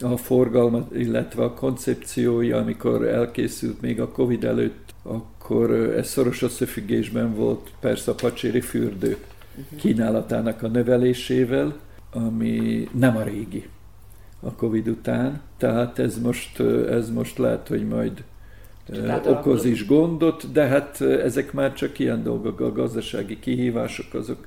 a forgalmat, illetve a koncepciója, amikor elkészült még a Covid előtt, akkor ez szoros összefüggésben volt persze a pacséri fürdő kínálatának a növelésével, ami nem a régi a Covid után. Tehát ez most, ez most lehet, hogy majd tehát okoz is gondot, de hát ezek már csak ilyen dolgok, a gazdasági kihívások, azok,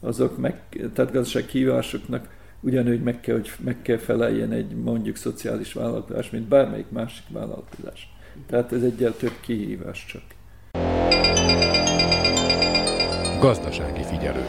azok meg, tehát gazdasági kihívásoknak ugyanúgy meg kell, hogy meg kell feleljen egy mondjuk szociális vállalkozás, mint bármelyik másik vállalkozás. Tehát ez egyel több kihívás csak. Gazdasági figyelő.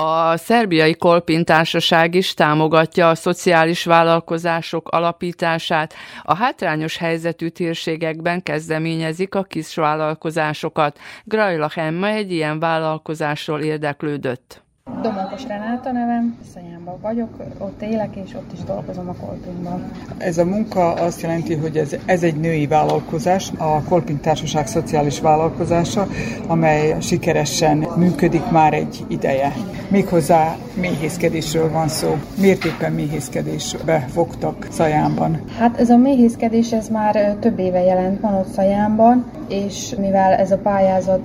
A szerbiai Kolpin Társaság is támogatja a szociális vállalkozások alapítását. A hátrányos helyzetű térségekben kezdeményezik a kis vállalkozásokat. Grajlach Emma egy ilyen vállalkozásról érdeklődött. Domokos Renáta nevem, Szanyámban vagyok, ott élek és ott is dolgozom a Kolpinban. Ez a munka azt jelenti, hogy ez, ez egy női vállalkozás, a Kolpin Társaság szociális vállalkozása, amely sikeresen működik már egy ideje. Méghozzá méhészkedésről van szó. Miért éppen méhészkedésbe fogtak Szajámban? Hát ez a méhészkedés ez már több éve jelent van ott Szajámban, és mivel ez a pályázat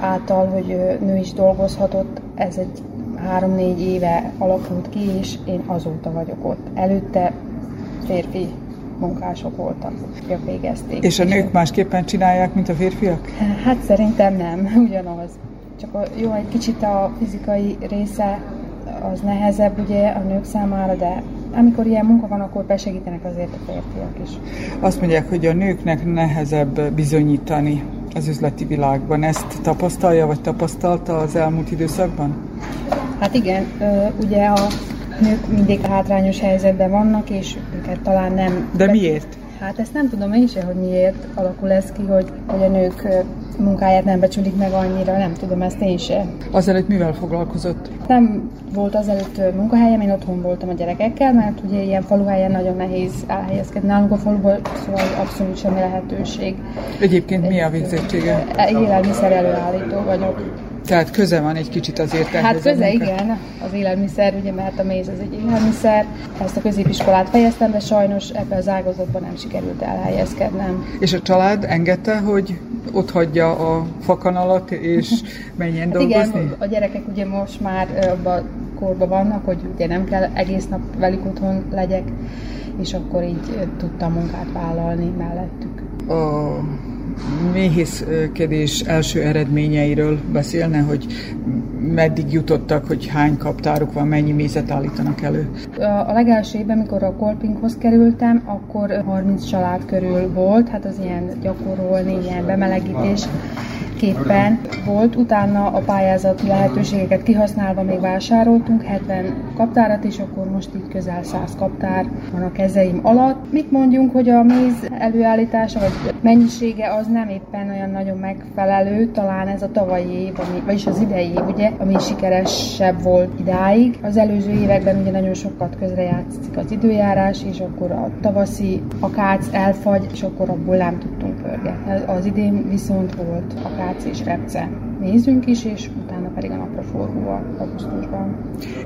által, hogy nő is dolgozhatott, ez egy három-négy éve alakult ki, és én azóta vagyok ott. Előtte férfi munkások voltak, akik végezték. És a nők másképpen csinálják, mint a férfiak? Hát szerintem nem, ugyanaz. Csak a, jó, egy kicsit a fizikai része az nehezebb ugye a nők számára, de amikor ilyen munka van, akkor besegítenek azért a férfiak is. Azt mondják, hogy a nőknek nehezebb bizonyítani az üzleti világban. Ezt tapasztalja, vagy tapasztalta az elmúlt időszakban? Hát igen, ugye a nők mindig hátrányos helyzetben vannak, és őket talán nem... De miért? Hát ezt nem tudom én sem, hogy miért alakul ez ki, hogy, hogy a nők munkáját nem becsülik meg annyira, nem tudom ezt én sem. Azelőtt mivel foglalkozott? Nem volt azelőtt munkahelyem, én otthon voltam a gyerekekkel, mert ugye ilyen faluhelyen nagyon nehéz elhelyezkedni nálunk a faluból, szóval abszolút semmi lehetőség. Egyébként mi a végzettsége? Élelmiszer előállító vagyok. Tehát köze van egy kicsit azért Hát köze, igen, az élelmiszer, ugye, mert a méz az egy élelmiszer. Ezt a középiskolát fejeztem, de sajnos ebbe az ágazatban nem sikerült elhelyezkednem. És a család engedte, hogy ott hagyja a fakanalat, és menjen hát dolgozni? Igen, a gyerekek ugye most már abban korban vannak, hogy ugye nem kell egész nap velük otthon legyek, és akkor így tudtam munkát vállalni mellettük. A méhészkedés első eredményeiről beszélne, hogy meddig jutottak, hogy hány kaptáruk van, mennyi mézet állítanak elő? A legelső évben, amikor a Kolpinkhoz kerültem, akkor 30 család körül volt, hát az ilyen gyakorolni, ilyen bemelegítés képpen volt, utána a pályázati lehetőségeket kihasználva még vásároltunk 70 kaptárat, és akkor most így közel 100 kaptár van a kezeim alatt. Mit mondjunk, hogy a méz előállítása, vagy mennyisége az nem éppen olyan nagyon megfelelő, talán ez a tavalyi év, ami, vagyis az idei év, ugye, ami sikeresebb volt idáig. Az előző években ugye nagyon sokat közrejátszik az időjárás, és akkor a tavaszi akác elfagy, és akkor abból nem tudtunk pörgetni. Az idén viszont volt akác és Repce nézzünk is, és utána pedig a napra forgóval augusztusban.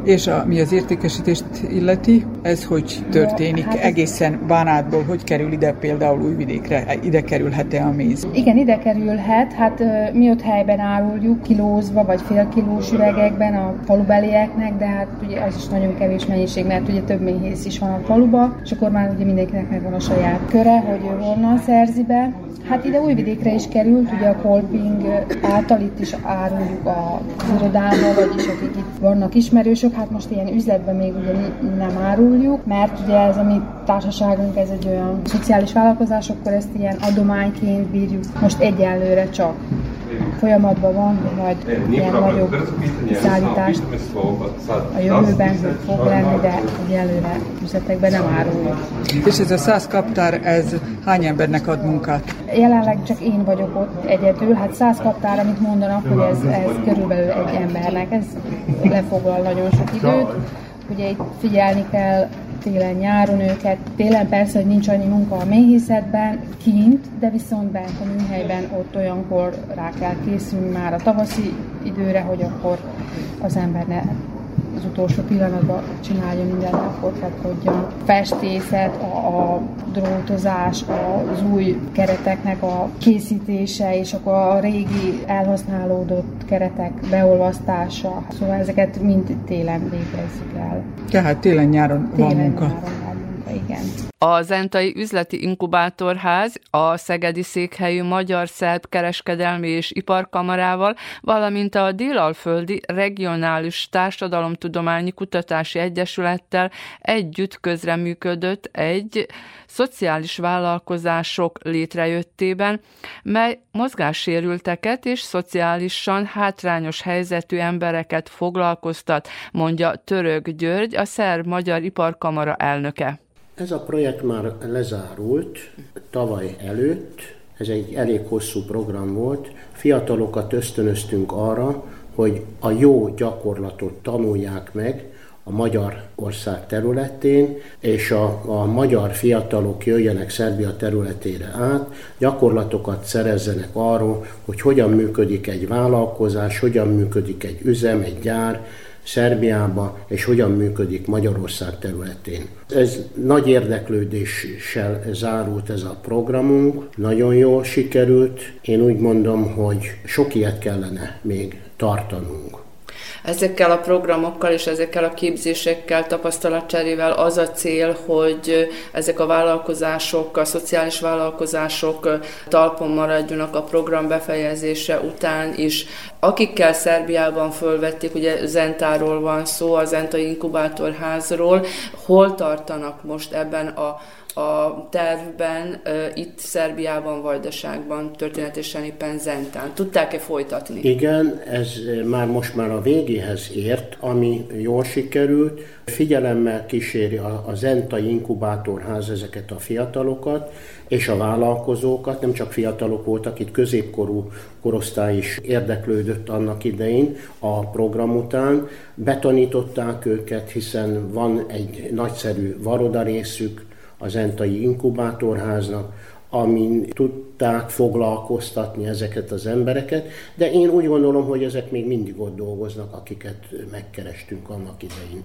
És a, mi az értékesítést illeti, ez hogy történik? Ja, hát Egészen Bánátból hogy kerül ide például Újvidékre? Ide kerülhet-e a méz? Igen, ide kerülhet. Hát mi ott helyben áruljuk, kilózva vagy fél kilós üvegekben a falubelieknek, de hát ugye az is nagyon kevés mennyiség, mert ugye több méhész is van a faluba, és akkor már ugye mindenkinek megvan a saját köre, hogy ő honnan szerzi be. Hát ide Újvidékre is került, ugye a kolping által itt is áruljuk a irodában, vagyis akik itt vannak ismerősök, hát most ilyen üzletben még ugye nem áruljuk, mert ugye ez a mi társaságunk, ez egy olyan szociális vállalkozás, akkor ezt ilyen adományként bírjuk most egyenlőre csak folyamatban van, hogy majd ilyen nagyobb kiszállítást a jövőben fog lenni, de egyelőre üzletekben nem áruljuk. És ez a száz kaptár, ez hány embernek ad munkát? Jelenleg csak én vagyok ott egyedül, hát száz kaptár, amit mondanak, hogy ez, ez körülbelül egy embernek, ez lefoglal nagyon sok időt. Ugye itt figyelni kell télen-nyáron őket. Télen persze, hogy nincs annyi munka a méhészetben, kint, de viszont bent a műhelyben ott olyankor rá kell készülni már a tavaszi időre, hogy akkor az ember ne az utolsó pillanatban csinálja mindent, akkor kapkodjon. Festészet, a, a drótozás, az új kereteknek a készítése, és akkor a régi elhasználódott keretek beolvasztása. Szóval ezeket mind télen végezzük el. Tehát télen-nyáron van munka. Nyáron munka, igen. A Zentai Üzleti Inkubátorház a Szegedi Székhelyű Magyar-Szerb Kereskedelmi és Iparkamarával, valamint a Délalföldi Regionális Társadalomtudományi Kutatási Egyesülettel együtt közreműködött egy szociális vállalkozások létrejöttében, mely mozgássérülteket és szociálisan hátrányos helyzetű embereket foglalkoztat, mondja Török György, a Szerb-Magyar Iparkamara elnöke. Ez a projekt már lezárult tavaly előtt, ez egy elég hosszú program volt. Fiatalokat ösztönöztünk arra, hogy a jó gyakorlatot tanulják meg a magyar ország területén, és a, a magyar fiatalok jöjjenek Szerbia területére át, gyakorlatokat szerezzenek arról, hogy hogyan működik egy vállalkozás, hogyan működik egy üzem, egy gyár, Szerbiába, és hogyan működik Magyarország területén. Ez nagy érdeklődéssel zárult ez a programunk, nagyon jól sikerült. Én úgy mondom, hogy sok ilyet kellene még tartanunk. Ezekkel a programokkal és ezekkel a képzésekkel, tapasztalatcserével az a cél, hogy ezek a vállalkozások, a szociális vállalkozások talpon maradjanak a program befejezése után is. Akikkel Szerbiában fölvették, ugye Zentáról van szó, a Zenta inkubátorházról, hol tartanak most ebben a a tervben itt Szerbiában, Vajdaságban történetesen éppen Zentán. Tudták-e folytatni? Igen, ez már most már a végéhez ért, ami jól sikerült. Figyelemmel kíséri a, Zenta Inkubátorház ezeket a fiatalokat, és a vállalkozókat, nem csak fiatalok voltak, itt középkorú korosztály is érdeklődött annak idején a program után. Betanították őket, hiszen van egy nagyszerű varoda részük, az Entai Inkubátorháznak, amin tudták foglalkoztatni ezeket az embereket, de én úgy gondolom, hogy ezek még mindig ott dolgoznak, akiket megkerestünk annak idején.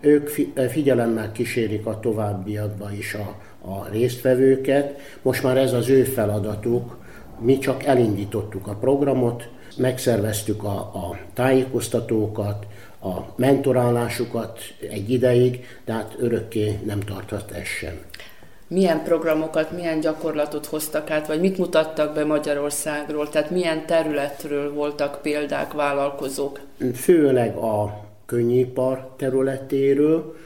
Ők figyelemmel kísérik a továbbiakba is a, a résztvevőket, most már ez az ő feladatuk, mi csak elindítottuk a programot, megszerveztük a, a tájékoztatókat, a mentorálásukat egy ideig, de hát örökké nem tarthat ez sem. Milyen programokat, milyen gyakorlatot hoztak át, vagy mit mutattak be Magyarországról? Tehát milyen területről voltak példák, vállalkozók? Főleg a könnyipar területéről,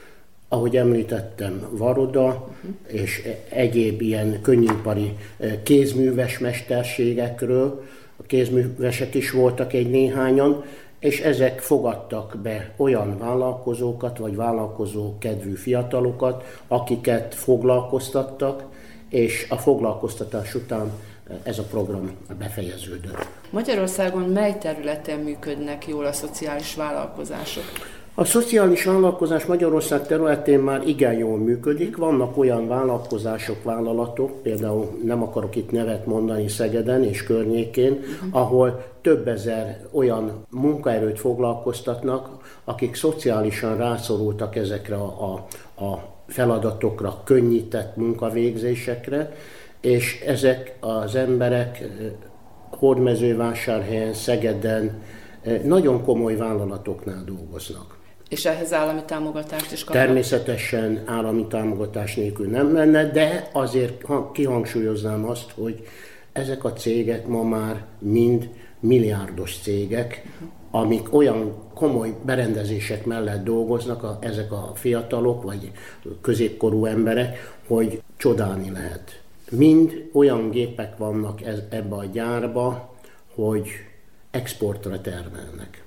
ahogy említettem, varoda uh-huh. és egyéb ilyen könnyipari eh, kézműves mesterségekről, a kézművesek is voltak egy néhányan, és ezek fogadtak be olyan vállalkozókat, vagy vállalkozó kedvű fiatalokat, akiket foglalkoztattak, és a foglalkoztatás után ez a program befejeződött. Magyarországon mely területen működnek jól a szociális vállalkozások? A szociális vállalkozás Magyarország területén már igen jól működik. Vannak olyan vállalkozások, vállalatok, például nem akarok itt nevet mondani Szegeden és környékén, ahol több ezer olyan munkaerőt foglalkoztatnak, akik szociálisan rászorultak ezekre a, a, feladatokra, könnyített munkavégzésekre, és ezek az emberek Hordmezővásárhelyen, Szegeden nagyon komoly vállalatoknál dolgoznak. És ehhez állami támogatást is kapnak? Természetesen állami támogatás nélkül nem menne, de azért kihangsúlyoznám azt, hogy ezek a cégek ma már mind milliárdos cégek, amik olyan komoly berendezések mellett dolgoznak, a, ezek a fiatalok vagy középkorú emberek, hogy csodálni lehet. Mind olyan gépek vannak ez, ebbe a gyárba, hogy exportra termelnek.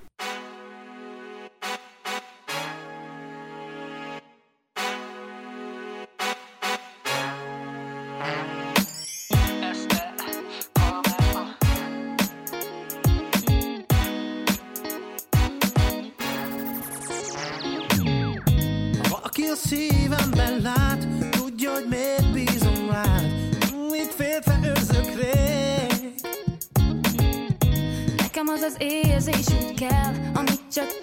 az érzés úgy kell, amit csak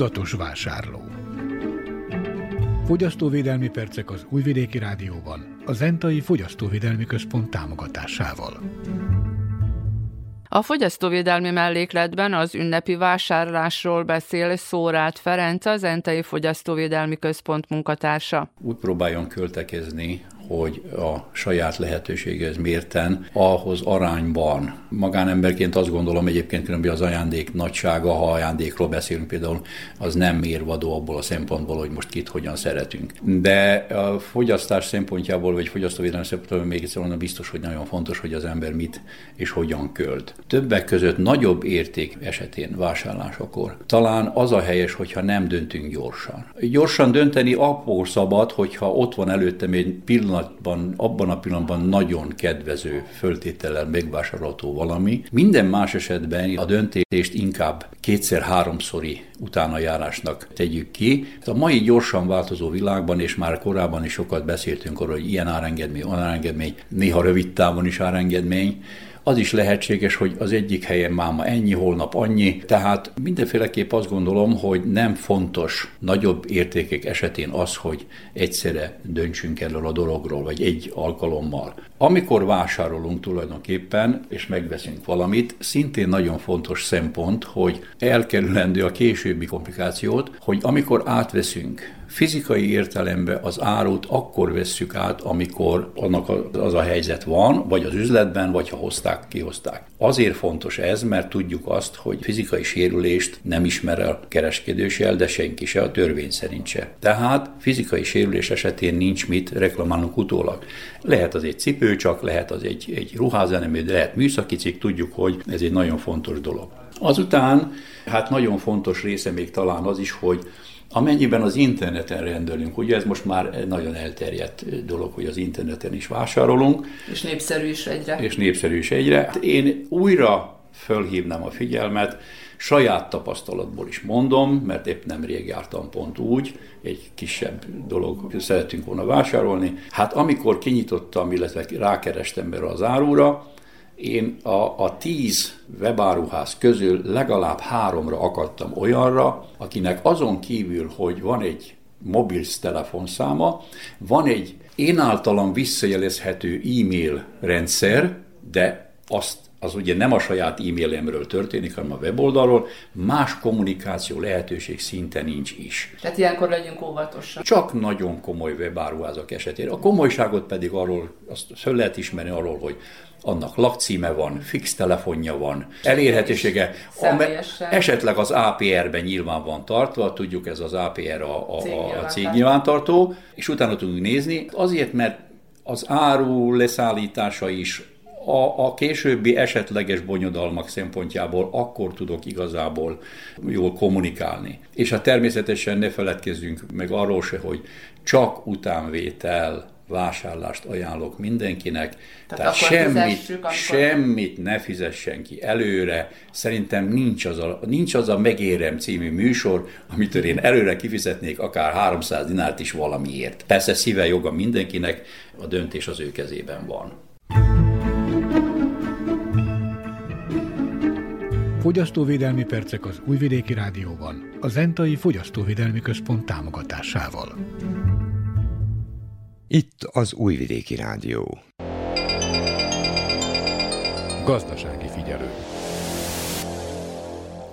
Tudatos vásárló. Fogyasztóvédelmi percek az Újvidéki Rádióban, a Zentai Fogyasztóvédelmi Központ támogatásával. A fogyasztóvédelmi mellékletben az ünnepi vásárlásról beszél Szórát Ferenc, az Entei Fogyasztóvédelmi Központ munkatársa. Úgy próbáljon költekezni, hogy a saját lehetőséghez mérten, ahhoz arányban. Magánemberként azt gondolom egyébként, hogy az ajándék nagysága, ha ajándékról beszélünk például, az nem mérvadó abból a szempontból, hogy most kit hogyan szeretünk. De a fogyasztás szempontjából, vagy fogyasztóvédelem szempontjából még egyszer mondom, biztos, hogy nagyon fontos, hogy az ember mit és hogyan költ. Többek között nagyobb érték esetén vásárlásakor talán az a helyes, hogyha nem döntünk gyorsan. Gyorsan dönteni akkor szabad, hogyha ott van előttem egy pillanat, pillanatban, abban a pillanatban nagyon kedvező föltétellel megvásárolható valami. Minden más esetben a döntést inkább kétszer-háromszori utánajárásnak tegyük ki. A mai gyorsan változó világban, és már korábban is sokat beszéltünk arról, hogy ilyen árengedmény, olyan árengedmény, néha rövid távon is árengedmény, az is lehetséges, hogy az egyik helyen máma ennyi, holnap annyi. Tehát mindenféleképp azt gondolom, hogy nem fontos nagyobb értékek esetén az, hogy egyszerre döntsünk erről a dologról, vagy egy alkalommal. Amikor vásárolunk tulajdonképpen, és megveszünk valamit, szintén nagyon fontos szempont, hogy elkerülendő a későbbi komplikációt, hogy amikor átveszünk fizikai értelemben az árut akkor vesszük át, amikor annak az a helyzet van, vagy az üzletben, vagy ha hozták, kihozták. Azért fontos ez, mert tudjuk azt, hogy fizikai sérülést nem ismer el kereskedősel, de senki se, a törvény szerint se. Tehát fizikai sérülés esetén nincs mit reklamálnunk utólag. Lehet az egy cipő csak, lehet az egy, egy ruházenemű, de lehet műszaki cikk, tudjuk, hogy ez egy nagyon fontos dolog. Azután, hát nagyon fontos része még talán az is, hogy Amennyiben az interneten rendelünk, ugye ez most már nagyon elterjedt dolog, hogy az interneten is vásárolunk. És népszerű is egyre. És népszerű is egyre. Én újra fölhívnám a figyelmet, saját tapasztalatból is mondom, mert épp nem rég jártam pont úgy, egy kisebb dolog szeretünk volna vásárolni. Hát amikor kinyitottam, illetve rákerestem erre az árúra, én a, a tíz webáruház közül legalább háromra akadtam olyanra, akinek azon kívül, hogy van egy mobil telefonszáma, van egy én általam visszajelezhető e-mail rendszer, de azt az ugye nem a saját e-mailemről történik, hanem a weboldalról, más kommunikáció lehetőség szinte nincs is. Tehát ilyenkor legyünk óvatosak. Csak nagyon komoly webáruházak esetén. A komolyságot pedig arról, azt föl lehet ismerni arról, hogy annak lakcíme van, fix telefonja van, elérhetősége, esetleg az APR-ben nyilván van tartva, tudjuk ez az APR a, a, a cégnyilvántartó, és utána tudunk nézni, azért, mert az áru leszállítása is a, a későbbi esetleges bonyodalmak szempontjából akkor tudok igazából jól kommunikálni. És hát természetesen ne feledkezzünk meg arról se, hogy csak utánvétel vásárlást ajánlok mindenkinek. Tehát, Tehát semmit, akkor... semmit ne fizessen ki előre. Szerintem nincs az, a, nincs az a Megérem című műsor, amitől én előre kifizetnék akár 300 dinárt is valamiért. Persze szíve joga mindenkinek, a döntés az ő kezében van. Fogyasztóvédelmi percek az Újvidéki Rádióban, a Zentai Fogyasztóvédelmi Központ támogatásával. Itt az Újvidéki Rádió. Gazdasági figyelő.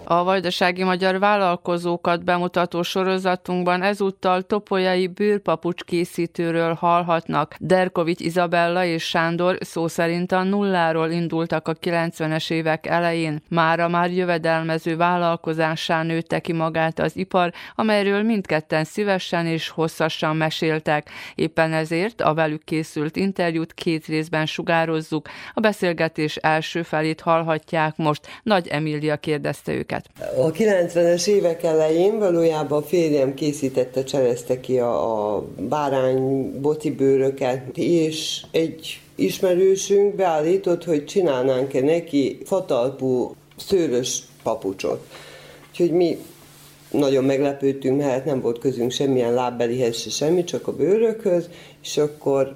A vajdasági magyar vállalkozókat bemutató sorozatunkban ezúttal topolyai bőrpapucs készítőről hallhatnak. Derkovics Izabella és Sándor szó szerint a nulláról indultak a 90-es évek elején. Mára már jövedelmező vállalkozássá nőtte ki magát az ipar, amelyről mindketten szívesen és hosszasan meséltek. Éppen ezért a velük készült interjút két részben sugározzuk. A beszélgetés első felét hallhatják most. Nagy Emília kérdezte őket őket? A 90-es évek elején valójában a férjem készítette, cserezte ki a, a bárány bőröket, és egy ismerősünk beállított, hogy csinálnánk-e neki fatalpú szőrös papucsot. Úgyhogy mi nagyon meglepődtünk, mert nem volt közünk semmilyen lábbelihez se semmi, csak a bőrökhöz, és akkor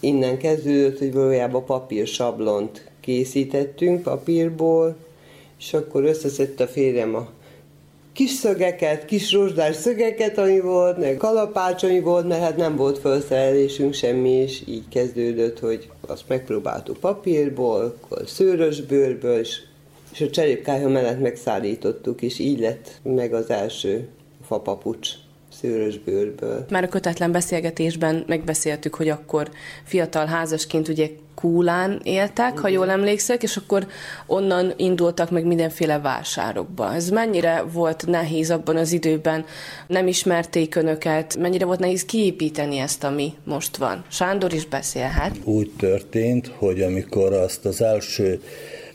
innen kezdődött, hogy valójában papír sablont készítettünk papírból, és akkor összeszedte a férjem a kis szögeket, kis rozsdás szögeket, ami volt, meg kalapács, ami volt, mert hát nem volt felszerelésünk semmi, és így kezdődött, hogy azt megpróbáltuk papírból, szőrös bőrből, és, és a cserépkályha mellett megszállítottuk, és így lett meg az első fapapucs szőrös bőrből. Már a kötetlen beszélgetésben megbeszéltük, hogy akkor fiatal házasként ugye Kúlán éltek, ha jól emlékszek, és akkor onnan indultak meg mindenféle vásárokba. Ez mennyire volt nehéz abban az időben, nem ismerték önöket, mennyire volt nehéz kiépíteni ezt, ami most van? Sándor is beszélhet. Úgy történt, hogy amikor azt az első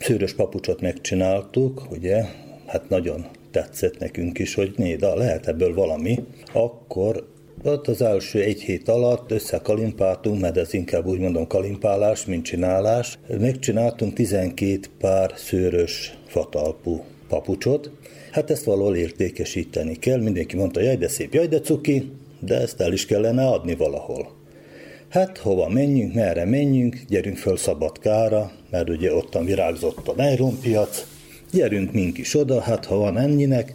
szőrös papucsot megcsináltuk, ugye, hát nagyon tetszett nekünk is, hogy néda, lehet ebből valami, akkor ott az első egy hét alatt összekalimpáltunk, mert ez inkább úgy mondom kalimpálás, mint csinálás. Megcsináltunk 12 pár szőrös fatalpú papucsot. Hát ezt valahol értékesíteni kell. Mindenki mondta, jaj, de szép, jaj, de cuki, de ezt el is kellene adni valahol. Hát hova menjünk, merre menjünk, gyerünk föl Szabadkára, mert ugye ottan virágzott a piac, gyerünk mink is oda, hát ha van ennyinek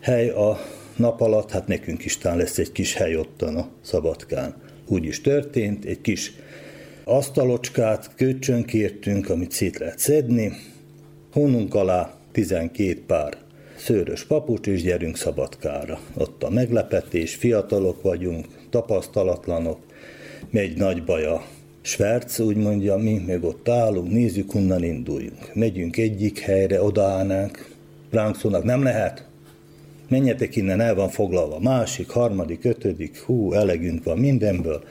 hely a nap alatt, hát nekünk is talán lesz egy kis hely ottan a Szabadkán. Úgy is történt, egy kis asztalocskát, kértünk, amit szét lehet szedni, honunk alá 12 pár szőrös papucs, és gyerünk Szabadkára. Ott a meglepetés, fiatalok vagyunk, tapasztalatlanok, megy nagy baja. Sverc úgy mondja, mi meg ott állunk, nézzük, honnan induljunk. Megyünk egyik helyre, odaállnánk, ránk szólnak, nem lehet, menjetek innen, el van foglalva. Másik, harmadik, ötödik, hú, elegünk van mindenből.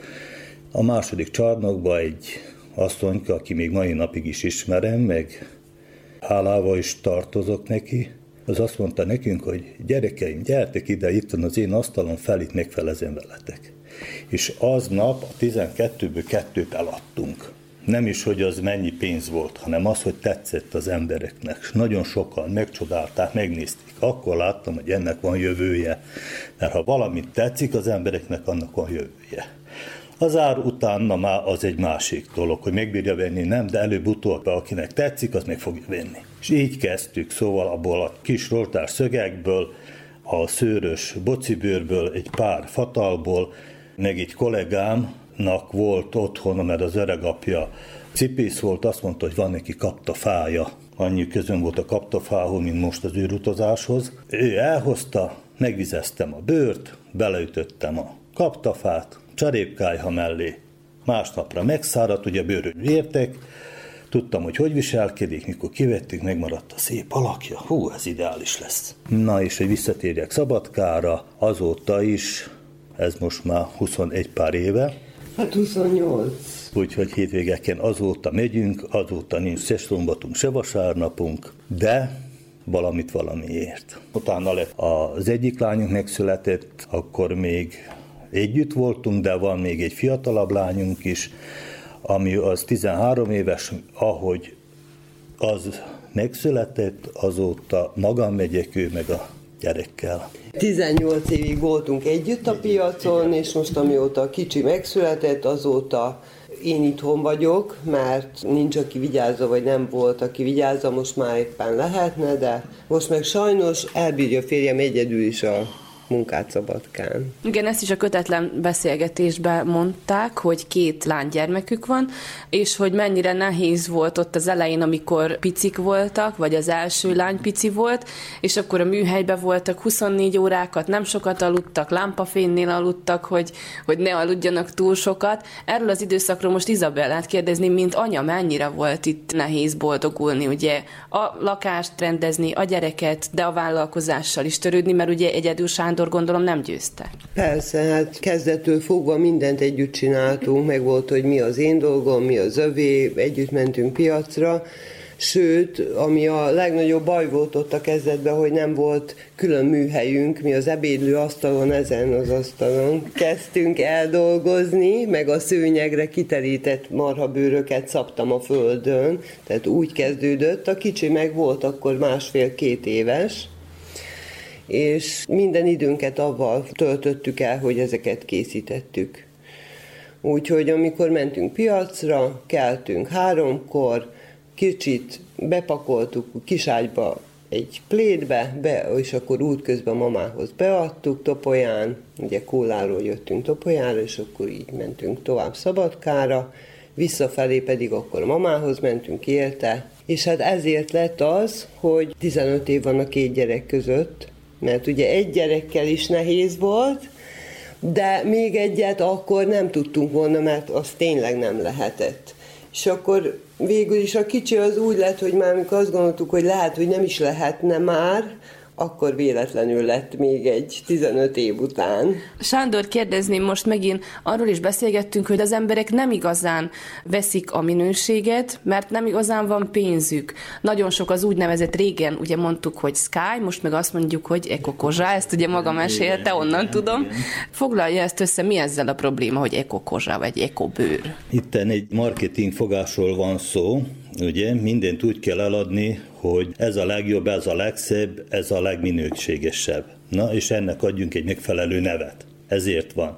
A második csarnokba egy asszonyka, aki még mai napig is ismerem, meg hálával is tartozok neki, az azt mondta nekünk, hogy gyerekeim, gyertek ide, itt van az én asztalon, fel itt megfelezem veletek. És aznap a 12-ből kettőt eladtunk nem is, hogy az mennyi pénz volt, hanem az, hogy tetszett az embereknek. Nagyon sokan megcsodálták, megnézték. Akkor láttam, hogy ennek van jövője. Mert ha valamit tetszik az embereknek, annak van jövője. Az ár utána már az egy másik dolog, hogy megbírja venni, nem, de előbb-utóbb, akinek tetszik, az meg fogja venni. És így kezdtük, szóval abból a kis rozsdás szögekből, a szőrös bocibőrből, egy pár fatalból, meg egy kollégám, nak volt otthon, mert az öregapja cipész volt, azt mondta, hogy van neki kaptafája. Annyi közön volt a kaptafához, mint most az űrutazáshoz. Ő elhozta, megvizeztem a bőrt, beleütöttem a kaptafát, cserépkájha mellé. Másnapra megszáradt, ugye bőrön értek, tudtam, hogy hogy viselkedik, mikor kivettük, megmaradt a szép alakja. Hú, ez ideális lesz. Na és hogy visszatérjek Szabadkára, azóta is, ez most már 21 pár éve, Hát 28. Úgyhogy hétvégeken azóta megyünk, azóta nincs se szombatunk, se vasárnapunk, de valamit valamiért. Utána lett az egyik lányunk megszületett, akkor még együtt voltunk, de van még egy fiatalabb lányunk is, ami az 13 éves, ahogy az megszületett, azóta magam megyek ő meg a gyerekkel. 18 évig voltunk együtt a piacon, és most amióta a kicsi megszületett, azóta én itthon vagyok, mert nincs, aki vigyázza, vagy nem volt, aki vigyázza, most már éppen lehetne, de most meg sajnos elbírja férjem egyedül is a munkát Szabadkán. Igen, ezt is a kötetlen beszélgetésben mondták, hogy két lánygyermekük van, és hogy mennyire nehéz volt ott az elején, amikor picik voltak, vagy az első lány pici volt, és akkor a műhelyben voltak 24 órákat, nem sokat aludtak, lámpafénynél aludtak, hogy, hogy ne aludjanak túl sokat. Erről az időszakról most Izabellát kérdezni, mint anya, mennyire volt itt nehéz boldogulni, ugye a lakást rendezni, a gyereket, de a vállalkozással is törődni, mert ugye egyedül Sándor Sándor gondolom nem győzte. Persze, hát kezdettől fogva mindent együtt csináltunk, meg volt, hogy mi az én dolgom, mi az övé, együtt mentünk piacra, Sőt, ami a legnagyobb baj volt ott a kezdetben, hogy nem volt külön műhelyünk, mi az ebédlő asztalon, ezen az asztalon kezdtünk eldolgozni, meg a szőnyegre kiterített marhabőröket szabtam a földön, tehát úgy kezdődött. A kicsi meg volt akkor másfél-két éves, és minden időnket avval töltöttük el, hogy ezeket készítettük. Úgyhogy amikor mentünk piacra, keltünk háromkor, kicsit bepakoltuk kiságyba egy plétbe, be, és akkor útközben mamához beadtuk Topolyán, ugye Kóláról jöttünk Topolyára, és akkor így mentünk tovább Szabadkára, visszafelé pedig akkor mamához mentünk érte, és hát ezért lett az, hogy 15 év van a két gyerek között, mert ugye egy gyerekkel is nehéz volt, de még egyet akkor nem tudtunk volna, mert az tényleg nem lehetett. És akkor végül is a kicsi az úgy lett, hogy már amikor azt gondoltuk, hogy lehet, hogy nem is lehetne már, akkor véletlenül lett még egy 15 év után. Sándor, kérdezném most megint, arról is beszélgettünk, hogy az emberek nem igazán veszik a minőséget, mert nem igazán van pénzük. Nagyon sok az úgynevezett régen, ugye mondtuk, hogy Sky, most meg azt mondjuk, hogy Ekokozsa, ezt ugye maga mesélte, onnan igen, tudom. Igen. Foglalja ezt össze, mi ezzel a probléma, hogy Ekokozsa vagy Ekobőr? Itten egy marketing fogásról van szó, ugye mindent úgy kell eladni, hogy ez a legjobb, ez a legszebb, ez a legminőségesebb. Na, és ennek adjunk egy megfelelő nevet. Ezért van.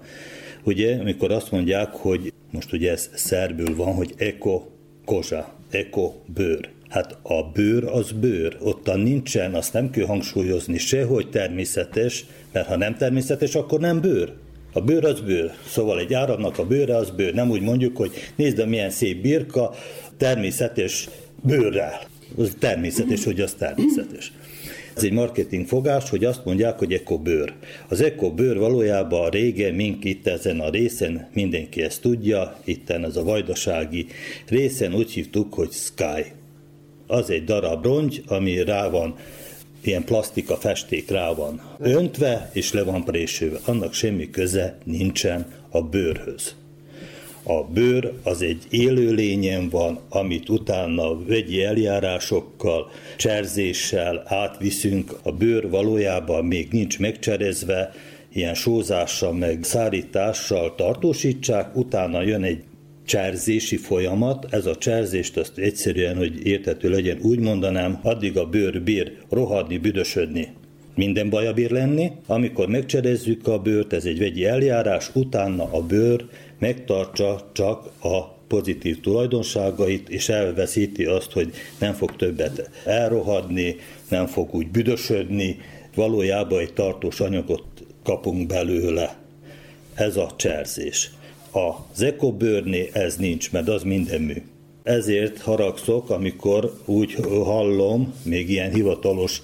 Ugye, amikor azt mondják, hogy most ugye ez szerbül van, hogy eko kozsa, eko bőr. Hát a bőr az bőr, ottan nincsen, azt nem kell hangsúlyozni se, hogy természetes, mert ha nem természetes, akkor nem bőr. A bőr az bőr. Szóval egy áramnak a bőre az bőr. Nem úgy mondjuk, hogy nézd, milyen szép birka, természetes bőrrel. Az természetes, hogy az természetes. Ez egy marketing fogás, hogy azt mondják, hogy ekobőr. Az ekobőr valójában régen, mink itt ezen a részen, mindenki ezt tudja, itten ez a vajdasági részen úgy hívtuk, hogy Sky. Az egy darab rongy, ami rá van ilyen plastika festék rá van öntve, és le van présülve. Annak semmi köze nincsen a bőrhöz. A bőr az egy élőlényen van, amit utána vegyi eljárásokkal, cserzéssel átviszünk. A bőr valójában még nincs megcserezve, ilyen sózással, meg szárítással tartósítsák, utána jön egy cserzési folyamat, ez a cserzést azt egyszerűen, hogy értető legyen, úgy mondanám, addig a bőr bír rohadni, büdösödni, minden baja bír lenni. Amikor megcserezzük a bőrt, ez egy vegyi eljárás, utána a bőr megtartsa csak a pozitív tulajdonságait, és elveszíti azt, hogy nem fog többet elrohadni, nem fog úgy büdösödni, valójában egy tartós anyagot kapunk belőle. Ez a cserzés. Az ekobőrné ez nincs, mert az minden mű. Ezért haragszok, amikor úgy hallom, még ilyen hivatalos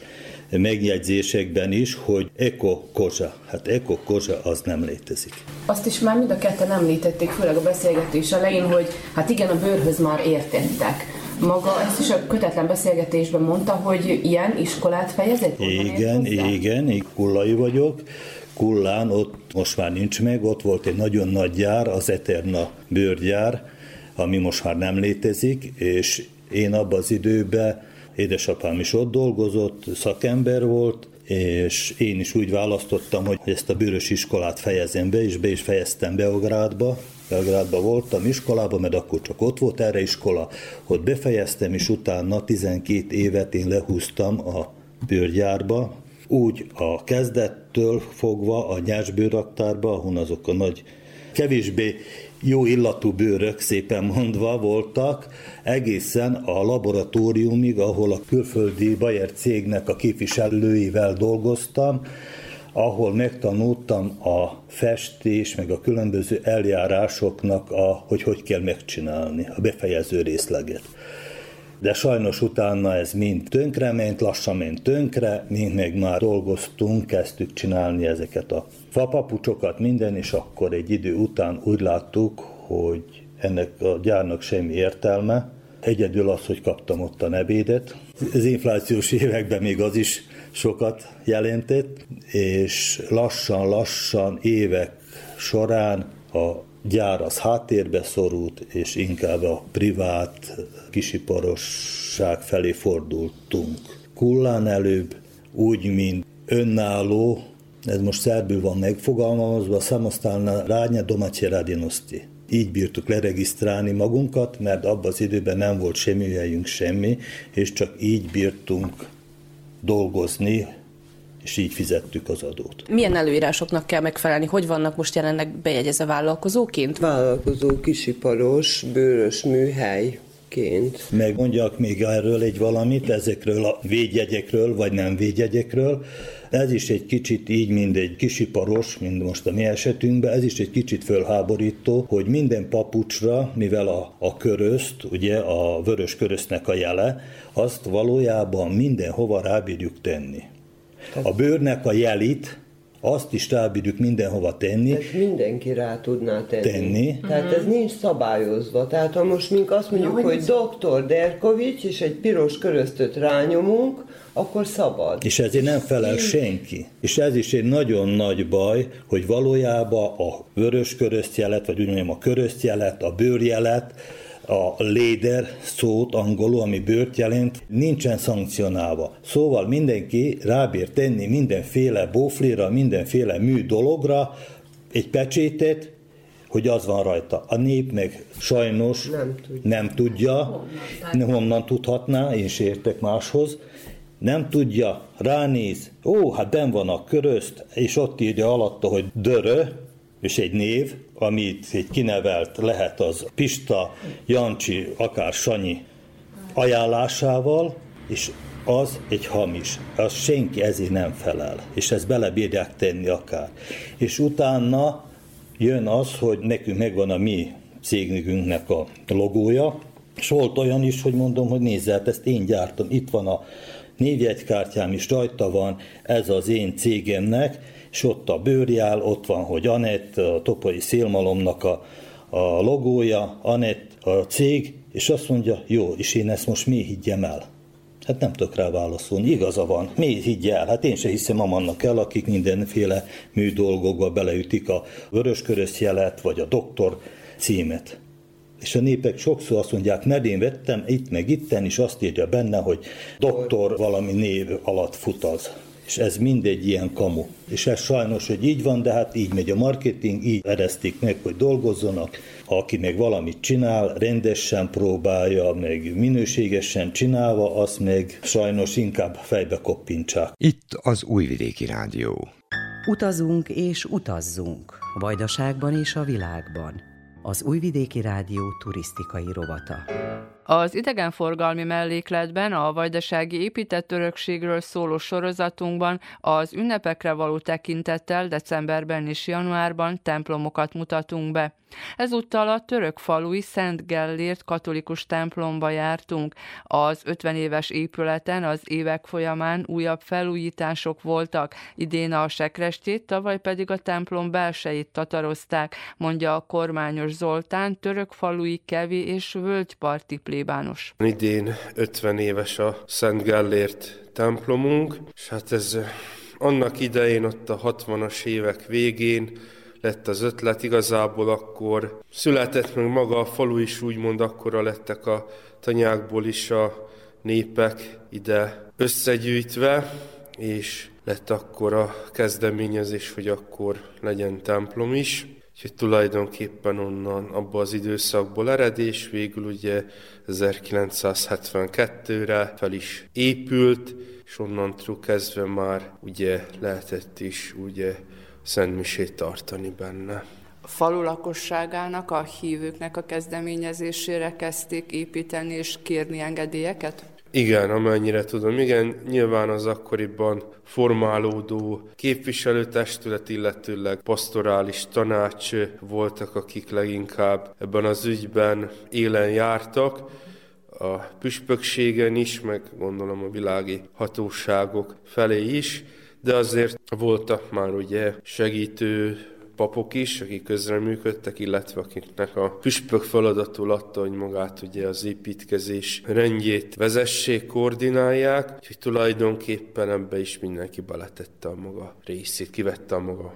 megjegyzésekben is, hogy eko kozsa. Hát eko kozsa az nem létezik. Azt is már mind a ketten említették, főleg a beszélgetés elején, hogy hát igen, a bőrhöz már értettek. Maga ezt is a kötetlen beszélgetésben mondta, hogy ilyen iskolát fejezett? Igen, igen, én kullai vagyok. Kullán ott most már nincs meg, ott volt egy nagyon nagy gyár, az Eterna bőrgyár, ami most már nem létezik, és én abban az időben Édesapám is ott dolgozott, szakember volt, és én is úgy választottam, hogy ezt a bőrös iskolát fejezem be, és be is fejeztem Beográdba. Belgrádba voltam iskolában, mert akkor csak ott volt erre iskola. Ott befejeztem, és utána 12 évet én lehúztam a bőrgyárba. Úgy a kezdettől fogva a nyársbőraktárba, ahol azok a nagy kevésbé jó illatú bőrök, szépen mondva voltak, egészen a laboratóriumig, ahol a külföldi Bayer cégnek a képviselőivel dolgoztam, ahol megtanultam a festés, meg a különböző eljárásoknak, a, hogy hogy kell megcsinálni, a befejező részleget. De sajnos utána ez mind tönkrement, lassan ment tönkre, mint meg már dolgoztunk, kezdtük csinálni ezeket a fapapucsokat, minden, és akkor egy idő után úgy láttuk, hogy ennek a gyárnak semmi értelme, Egyedül az, hogy kaptam ott a nebédet. Az inflációs években még az is sokat jelentett, és lassan-lassan évek során a gyár az háttérbe szorult, és inkább a privát kisiparosság felé fordultunk. Kullán előbb úgy, mint önálló ez most szerbül van megfogalmazva, samostalna rádnya domaće radinosti. Így bírtuk leregisztrálni magunkat, mert abban az időben nem volt semmi helyünk semmi, és csak így bírtunk dolgozni, és így fizettük az adót. Milyen előírásoknak kell megfelelni? Hogy vannak most jelenleg bejegyezve vállalkozóként? Vállalkozó, kisiparos, bőrös műhely, ként. Megmondjak még erről egy valamit, ezekről a védjegyekről, vagy nem védjegyekről. Ez is egy kicsit így, mint egy kisiparos, mint most a mi esetünkben, ez is egy kicsit fölháborító, hogy minden papucsra, mivel a, a körözt, ugye a vörös köröztnek a jele, azt valójában mindenhova rábírjuk tenni. A bőrnek a jelit, azt is rábírjuk mindenhova tenni. Ez mindenki rá tudná tenni. tenni. Tehát ez nincs szabályozva. Tehát ha most mink azt mondjuk, ja, hogy doktor Derkovics, és egy piros köröztöt rányomunk, akkor szabad. És ezért nem felel senki. És ez is egy nagyon nagy baj, hogy valójában a vörös köröztjelet, vagy úgy mondjam a köröztjelet, a bőrjelet, a léder szót angolul, ami bőrt jelent, nincsen szankcionálva. Szóval mindenki rábír tenni mindenféle bóflira, mindenféle mű dologra egy pecsétet, hogy az van rajta. A nép meg sajnos nem tudja, nem tudja honnan tudhatná, én is értek máshoz, nem tudja, ránéz, ó, hát ben van a körözt, és ott írja alatta, hogy dörö, és egy név, amit egy kinevelt lehet az Pista, Jancsi, akár Sanyi ajánlásával, és az egy hamis. Az senki ezért nem felel, és ezt belebírják tenni akár. És utána jön az, hogy nekünk megvan a mi cégünknek a logója, és volt olyan is, hogy mondom, hogy nézze, hát ezt én gyártom, itt van a névjegykártyám is rajta van, ez az én cégemnek, és ott a bőrjál, ott van, hogy Anett, a Topai Szélmalomnak a, a logója, Anett, a cég, és azt mondja, jó, és én ezt most mi higgyem el? Hát nem tudok rá válaszolni, igaza van, mi higgye el? Hát én se hiszem amannak el, akik mindenféle mű dolgokba beleütik a vöröskörös jelet, vagy a doktor címet. És a népek sokszor azt mondják, mert én vettem itt meg itten, és azt írja benne, hogy doktor valami név alatt fut az és ez mindegy ilyen kamu. És ez sajnos, hogy így van, de hát így megy a marketing, így eresztik meg, hogy dolgozzanak. Aki meg valamit csinál, rendesen próbálja, meg minőségesen csinálva, az meg sajnos inkább fejbe koppintsák. Itt az Újvidéki Rádió. Utazunk és utazzunk, Vajdaságban és a világban. Az Újvidéki Rádió turisztikai rovata. Az idegenforgalmi mellékletben a vajdasági épített örökségről szóló sorozatunkban az ünnepekre való tekintettel decemberben és januárban templomokat mutatunk be. Ezúttal a török falui Szent Gellért katolikus templomba jártunk. Az 50 éves épületen az évek folyamán újabb felújítások voltak. Idén a sekrestét, tavaly pedig a templom belsejét tatarozták, mondja a kormányos Zoltán, török falui kevi és völgyparti plébános. Idén 50 éves a Szent Gellért templomunk, és hát ez annak idején, ott a 60-as évek végén lett az ötlet, igazából akkor született meg maga a falu is, úgymond akkora lettek a tanyákból is a népek ide összegyűjtve, és lett akkor a kezdeményezés, hogy akkor legyen templom is. Úgyhogy tulajdonképpen onnan abba az időszakból eredés, végül ugye 1972-re fel is épült, és onnantól kezdve már ugye lehetett is ugye szentmisét tartani benne. A falu lakosságának, a hívőknek a kezdeményezésére kezdték építeni és kérni engedélyeket? Igen, amennyire tudom. Igen, nyilván az akkoriban formálódó képviselőtestület, illetőleg pastorális tanács voltak, akik leginkább ebben az ügyben élen jártak. A püspökségen is, meg gondolom a világi hatóságok felé is de azért voltak már ugye segítő papok is, akik közreműködtek, illetve akiknek a püspök feladatul adta, hogy magát ugye az építkezés rendjét vezessék, koordinálják, úgyhogy tulajdonképpen ebbe is mindenki beletette a maga részét, kivette a maga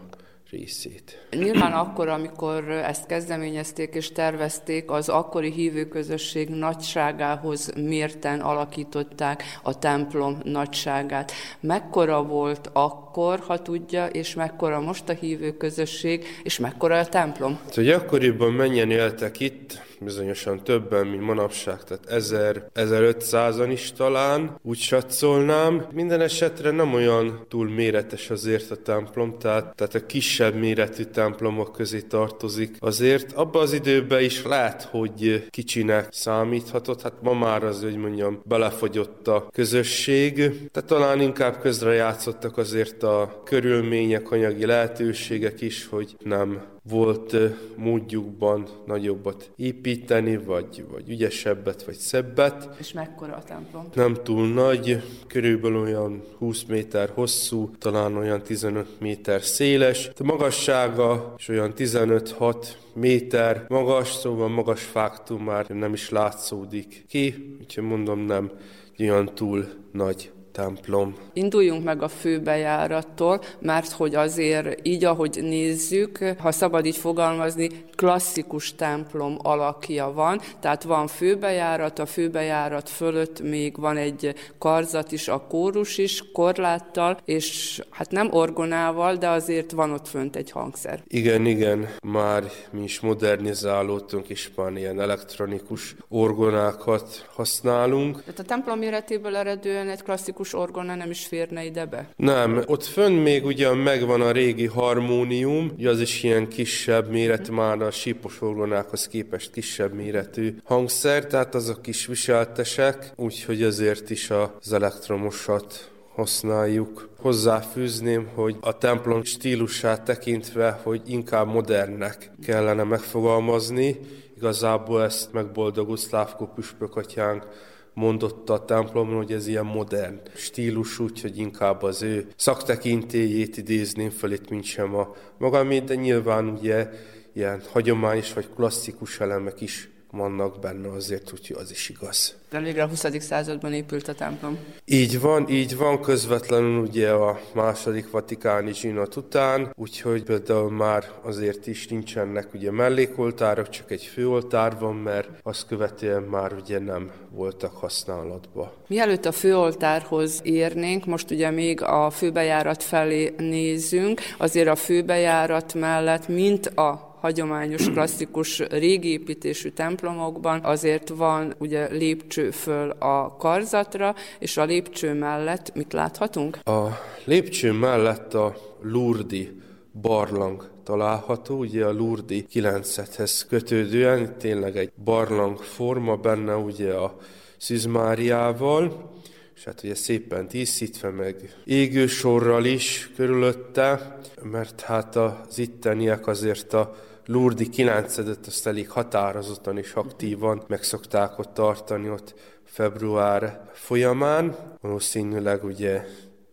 részét. Nyilván akkor, amikor ezt kezdeményezték és tervezték, az akkori hívőközösség nagyságához mérten alakították a templom nagyságát. Mekkora volt akkor, ha tudja, és mekkora most a hívőközösség, és mekkora a templom? Hát, hogy akkoriban mennyien éltek itt, bizonyosan többen, mint manapság, tehát 1000, 1500-an is talán, úgy satszolnám. Minden esetre nem olyan túl méretes azért a templom, tehát, tehát a kisebb méretű templomok közé tartozik. Azért abban az időben is lehet, hogy kicsinek számíthatott, hát ma már az, hogy mondjam, belefogyott a közösség, tehát talán inkább közre játszottak azért a körülmények, anyagi lehetőségek is, hogy nem volt módjukban nagyobbat építeni, vagy, vagy ügyesebbet, vagy szebbet. És mekkora a templom? Nem túl nagy, körülbelül olyan 20 méter hosszú, talán olyan 15 méter széles. A magassága is olyan 15-6 méter magas, szóval magas fáktól már nem is látszódik ki, úgyhogy mondom nem olyan túl nagy templom. Induljunk meg a főbejárattól, mert hogy azért így, ahogy nézzük, ha szabad így fogalmazni, klasszikus templom alakja van, tehát van főbejárat, a főbejárat fölött még van egy karzat is, a kórus is, korláttal, és hát nem orgonával, de azért van ott fönt egy hangszer. Igen, igen, már mi is modernizálódtunk, és már ilyen elektronikus orgonákat használunk. Tehát a templom méretéből eredően egy klasszikus klasszikus orgona nem is férne ide be? Nem, ott fönn még ugyan megvan a régi harmónium, ugye az is ilyen kisebb méretű, mm. már a sípos orgonákhoz képest kisebb méretű hangszer, tehát azok is viseltesek, úgyhogy azért is az elektromosat használjuk. Hozzáfűzném, hogy a templom stílusát tekintve, hogy inkább modernnek kellene megfogalmazni, igazából ezt megboldogult Szlávkó püspökatyánk mondotta a templomon, hogy ez ilyen modern stílus, úgyhogy inkább az ő szaktekintélyét idézném fel itt, mint sem a magamét, de nyilván ugye ilyen hagyományos vagy klasszikus elemek is vannak benne azért, úgyhogy az is igaz. De végre a 20. században épült a templom. Így van, így van, közvetlenül ugye a második vatikáni zsinat után, úgyhogy például már azért is nincsenek ugye mellékoltárok, csak egy főoltár van, mert azt követően már ugye nem voltak használatba. Mielőtt a főoltárhoz érnénk, most ugye még a főbejárat felé nézünk, azért a főbejárat mellett, mint a hagyományos, klasszikus, régi építésű templomokban azért van ugye lépcső föl a karzatra, és a lépcső mellett mit láthatunk? A lépcső mellett a Lurdi barlang található, ugye a Lurdi 9-hez kötődően, tényleg egy barlang forma benne ugye a Szizmáriával, és hát ugye szépen díszítve meg égősorral is körülötte, mert hát az itteniek azért a Lurdi 9 azt elég határozottan és aktívan meg szokták ott tartani ott február folyamán. Valószínűleg ugye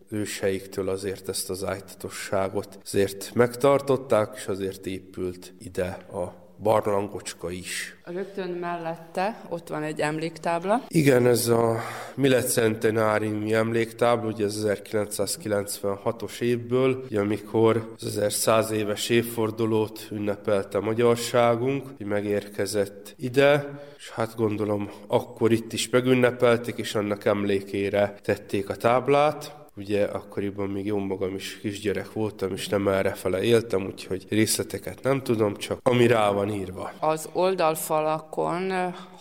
őseiktől azért ezt az ájtatosságot azért megtartották, és azért épült ide a barlangocska is. Rögtön mellette ott van egy emléktábla. Igen, ez a Millet Centenáriumi emléktábla, ugye ez 1996-os évből, ugye amikor az 1100 éves évfordulót ünnepelte magyarságunk, hogy megérkezett ide, és hát gondolom akkor itt is megünnepelték, és annak emlékére tették a táblát. Ugye akkoriban még jó magam is kisgyerek voltam, és nem errefele éltem, úgyhogy részleteket nem tudom, csak ami rá van írva. Az oldalfalakon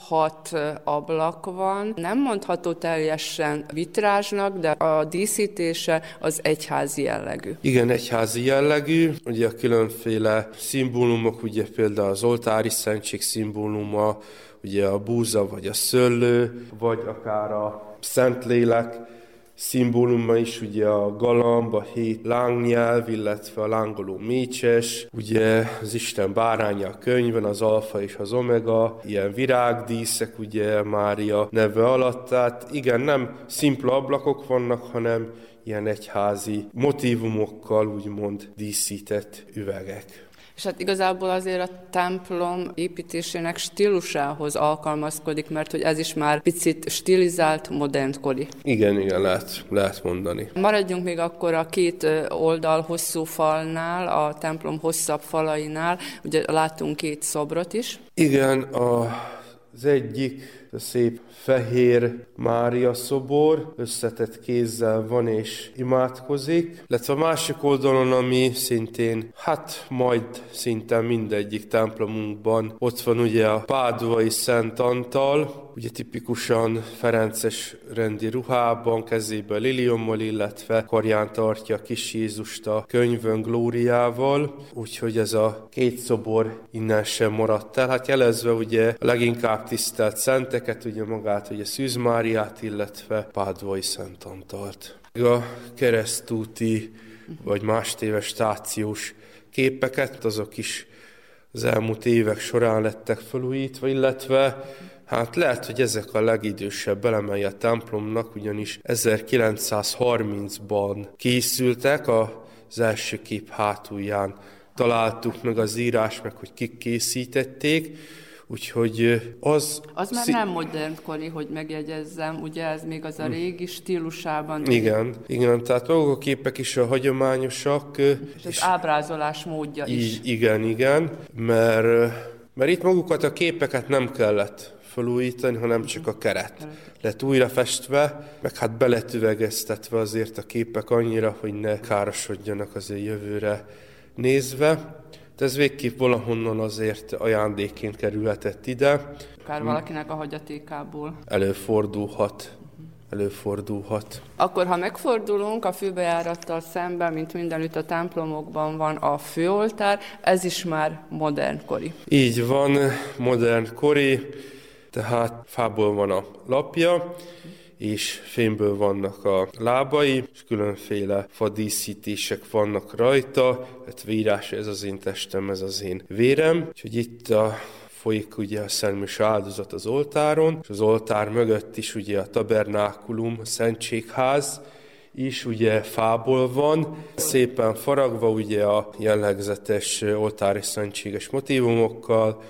hat ablak van. Nem mondható teljesen vitrázsnak, de a díszítése az egyházi jellegű. Igen, egyházi jellegű. Ugye a különféle szimbólumok, ugye például az oltári szentség szimbóluma, ugye a búza vagy a szöllő, vagy akár a Szentlélek szimbóluma is ugye a galamb, a hét lángnyelv, illetve a lángoló mécses, ugye az Isten báránya a könyvben, az alfa és az omega, ilyen virágdíszek ugye Mária neve alatt, tehát igen, nem szimpla ablakok vannak, hanem ilyen egyházi motivumokkal úgymond díszített üvegek. És hát igazából azért a templom építésének stílusához alkalmazkodik, mert hogy ez is már picit stilizált, modernkori. Igen, igen, lehet, lehet mondani. Maradjunk még akkor a két oldal hosszú falnál, a templom hosszabb falainál, ugye látunk két szobrot is. Igen, a, az egyik szép fehér Mária szobor, összetett kézzel van és imádkozik, illetve a másik oldalon, ami szintén, hát majd szinte mindegyik templomunkban, ott van ugye a Páduvai Szent Antal, ugye tipikusan Ferences rendi ruhában, kezébe liliommal, illetve karján tartja kis Jézust a könyvön glóriával, úgyhogy ez a két szobor innen sem maradt el. Hát jelezve ugye a leginkább tisztelt szenteket, ugye magát ugye Szűz Máriát, illetve Pádvai Szent Antalt. A keresztúti vagy más téves stációs képeket, azok is az elmúlt évek során lettek felújítva, illetve Hát lehet, hogy ezek a legidősebb elemei a templomnak, ugyanis 1930-ban készültek, az első kép hátulján találtuk meg az írás, meg hogy kik készítették, Úgyhogy az... Az már szí... nem modernkori, hogy megjegyezzem, ugye ez még az a hm. régi stílusában. Igen, igen, tehát maguk a képek is a hagyományosak. És, és az ábrázolás módja is. Igen, igen, mert, mert itt magukat a képeket nem kellett felújítani, hanem csak a keret. Lett újra festve, meg hát beletüvegeztetve azért a képek annyira, hogy ne károsodjanak azért jövőre nézve. De ez végképp valahonnan azért ajándékként kerülhetett ide. Akár valakinek a hagyatékából. Előfordulhat előfordulhat. Akkor, ha megfordulunk a főbejárattal szemben, mint mindenütt a templomokban van a főoltár, ez is már modernkori. Így van, modernkori tehát fából van a lapja, és fémből vannak a lábai, és különféle fadíszítések vannak rajta, hát vírás, ez az én testem, ez az én vérem. Úgyhogy itt a folyik ugye a szentlős áldozat az oltáron, és az oltár mögött is ugye a tabernákulum, a szentségház, is ugye fából van, szépen faragva ugye a jellegzetes oltári szentséges motivumokkal,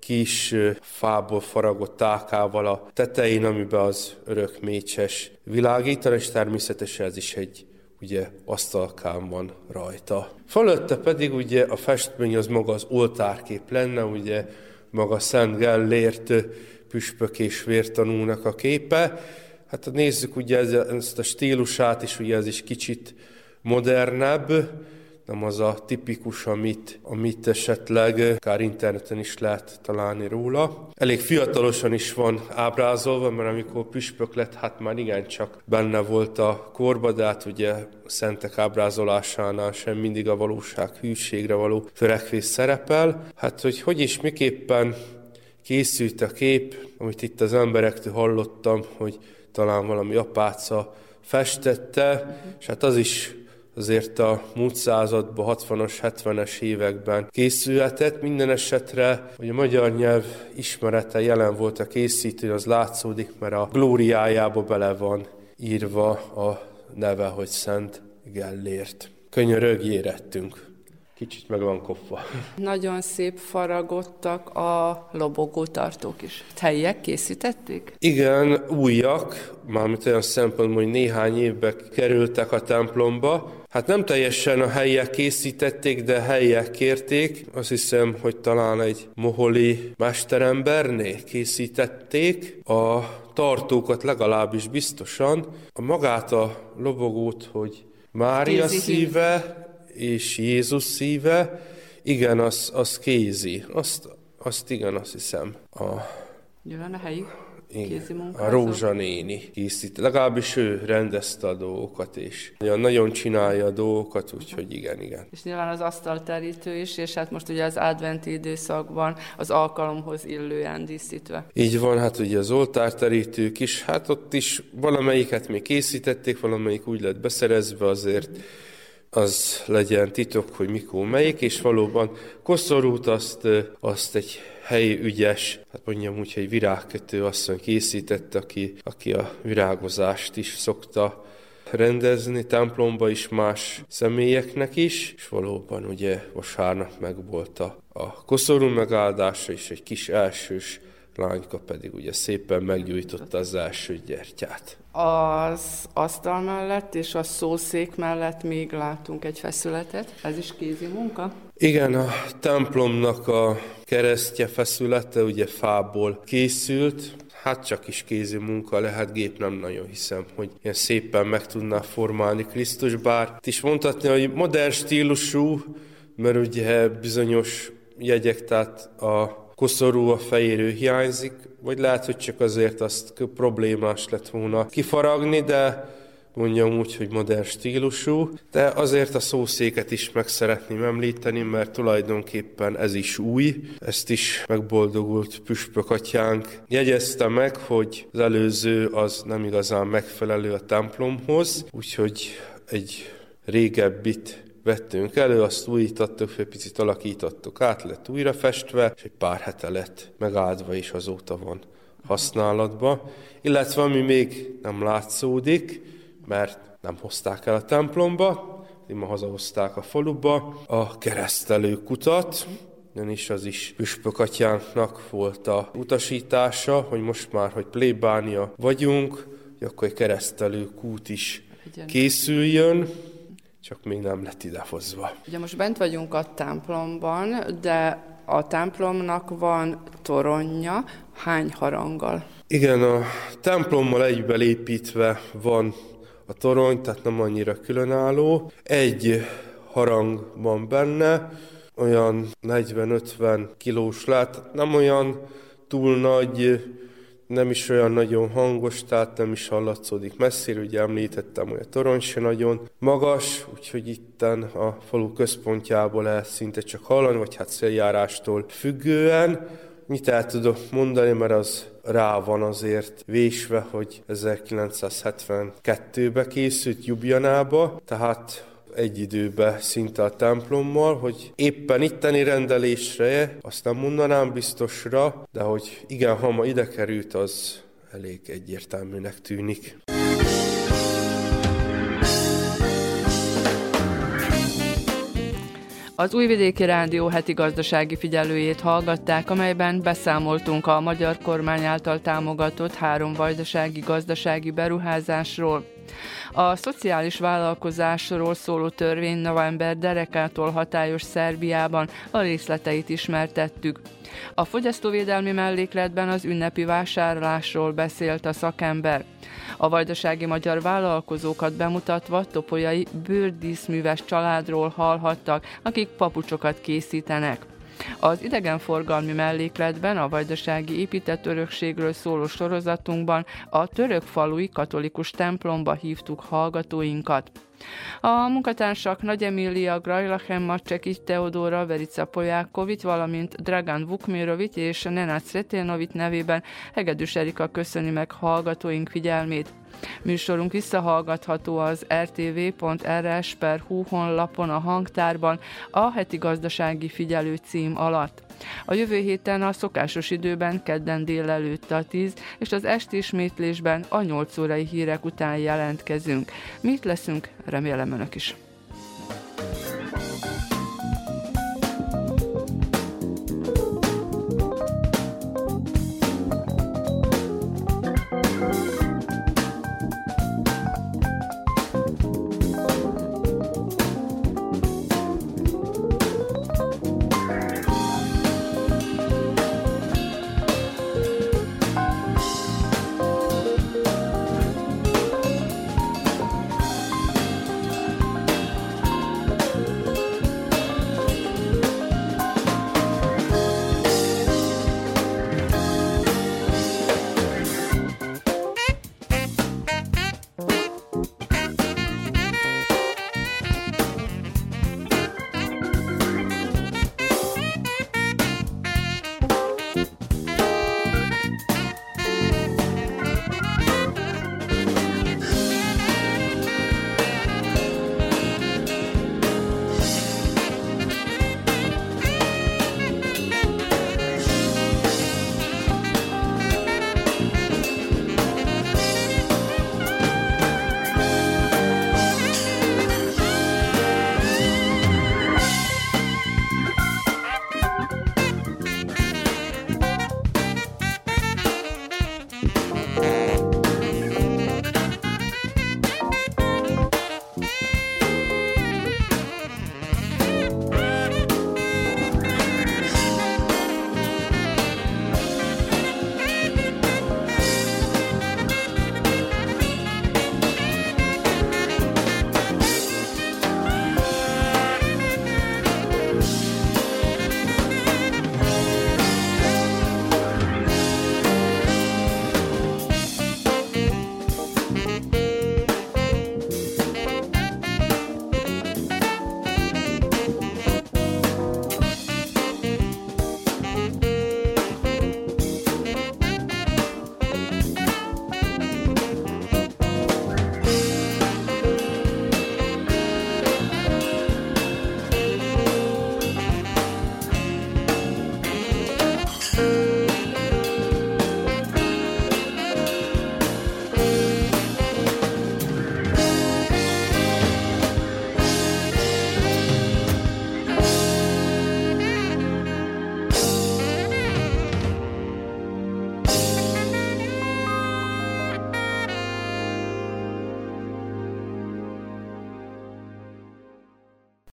kis fából faragott tálkával a tetején, amiben az örök mécses világítan, és természetesen ez is egy ugye asztalkám van rajta. Fölötte pedig ugye a festmény az maga az oltárkép lenne, ugye maga Szent Gellért püspök és vértanúnak a képe. Hát nézzük ugye ezt a stílusát is, ugye ez is kicsit modernebb, nem az a tipikus, amit, amit esetleg akár interneten is lehet találni róla. Elég fiatalosan is van ábrázolva, mert amikor püspök lett, hát már igencsak benne volt a korba, de hát ugye szentek ábrázolásánál sem mindig a valóság hűségre való törekvés szerepel. Hát, hogy hogy is miképpen készült a kép, amit itt az emberektől hallottam, hogy talán valami apáca festette, és hát az is azért a múlt században, 60-as, 70-es években készülhetett. Minden esetre, hogy a magyar nyelv ismerete jelen volt a készítő, az látszódik, mert a glóriájába bele van írva a neve, hogy Szent Gellért. Könyörög érettünk. Kicsit meg van kopva. Nagyon szép faragottak a lobogótartók is. Helyiek készítették? Igen, újak, mármint olyan szempontból, hogy néhány évbe kerültek a templomba. Hát nem teljesen a helyiek készítették, de helyiek kérték. Azt hiszem, hogy talán egy moholi mesteremberné készítették. A tartókat legalábbis biztosan. A magát a lobogót, hogy Mária szíve, és Jézus szíve, igen, az, az kézi. Azt, azt igen, azt hiszem. A, Jön a helyi kézi A Rózsa néni készít. Legalábbis ő rendezte a dolgokat, és nagyon csinálja a dolgokat, úgyhogy igen, igen. És nyilván az asztalterítő is, és hát most ugye az adventi időszakban az alkalomhoz illően díszítve. Így van, hát ugye az oltárterítők is, hát ott is valamelyiket még készítették, valamelyik úgy lett beszerezve azért, az legyen titok, hogy mikor melyik, és valóban koszorút azt, azt egy helyi ügyes, hát mondjam úgy, hogy virágkötő asszony készítette, aki, aki a virágozást is szokta rendezni templomba is más személyeknek is, és valóban ugye vasárnap meg volt a, a koszorú megáldása, és egy kis elsős lányka pedig ugye szépen meggyújtotta az első gyertyát. Az asztal mellett és a szószék mellett még látunk egy feszületet. Ez is kézi munka? Igen, a templomnak a keresztje feszülete ugye fából készült. hát csak is kézi munka lehet, gép nem nagyon hiszem, hogy ilyen szépen meg tudná formálni Krisztus, bár is mondhatni, hogy modern stílusú, mert ugye bizonyos jegyek, tehát a koszorú, a fejérő hiányzik, vagy lehet, hogy csak azért azt problémás lett volna kifaragni, de mondjam úgy, hogy modern stílusú, de azért a szószéket is meg szeretném említeni, mert tulajdonképpen ez is új, ezt is megboldogult püspök atyánk jegyezte meg, hogy az előző az nem igazán megfelelő a templomhoz, úgyhogy egy régebbit vettünk elő, azt újítottuk, egy picit alakítottuk át, lett újra festve, és egy pár hete lett megáldva is azóta van használatba. Illetve ami még nem látszódik, mert nem hozták el a templomba, ma hazahozták a faluba, a keresztelő kutat, is az is püspök atyánknak volt a utasítása, hogy most már, hogy plébánia vagyunk, hogy akkor egy keresztelő kút is készüljön, csak még nem lett idehozva. Ugye most bent vagyunk a templomban, de a templomnak van toronja, hány haranggal? Igen, a templommal egybe építve van a torony, tehát nem annyira különálló. Egy harang van benne, olyan 40-50 kilós lát, nem olyan túl nagy, nem is olyan nagyon hangos, tehát nem is hallatszódik messzire, ugye említettem, hogy a torony se nagyon magas, úgyhogy itten a falu központjából lehet szinte csak hallani, vagy hát széljárástól függően. Mit el tudok mondani, mert az rá van azért vésve, hogy 1972-ben készült Jubjanába, tehát egy időbe szinte a templommal, hogy éppen itteni rendelésre, azt nem mondanám biztosra, de hogy igen, ha ma ide került, az elég egyértelműnek tűnik. Az Újvidéki Rádió heti gazdasági figyelőjét hallgatták, amelyben beszámoltunk a magyar kormány által támogatott három vajdasági gazdasági beruházásról. A szociális vállalkozásról szóló törvény november derekától hatályos Szerbiában a részleteit ismertettük. A fogyasztóvédelmi mellékletben az ünnepi vásárlásról beszélt a szakember. A vajdasági magyar vállalkozókat bemutatva topolyai bőrdíszműves családról hallhattak, akik papucsokat készítenek. Az idegenforgalmi mellékletben a vajdasági épített örökségről szóló sorozatunkban a török falui katolikus templomba hívtuk hallgatóinkat. A munkatársak Nagy Emília Grajlachem Macsekic Teodora Verica Polyákovic, valamint Dragan Vukmirovic és Nenát Sretenovic nevében Hegedűs Erika köszöni meg hallgatóink figyelmét. Műsorunk visszahallgatható az rtv.rs.hu honlapon a hangtárban a heti gazdasági figyelő cím alatt. A jövő héten a szokásos időben kedden délelőtt a 10 és az esti ismétlésben a 8 órai hírek után jelentkezünk. Mit leszünk? Remélem önök is.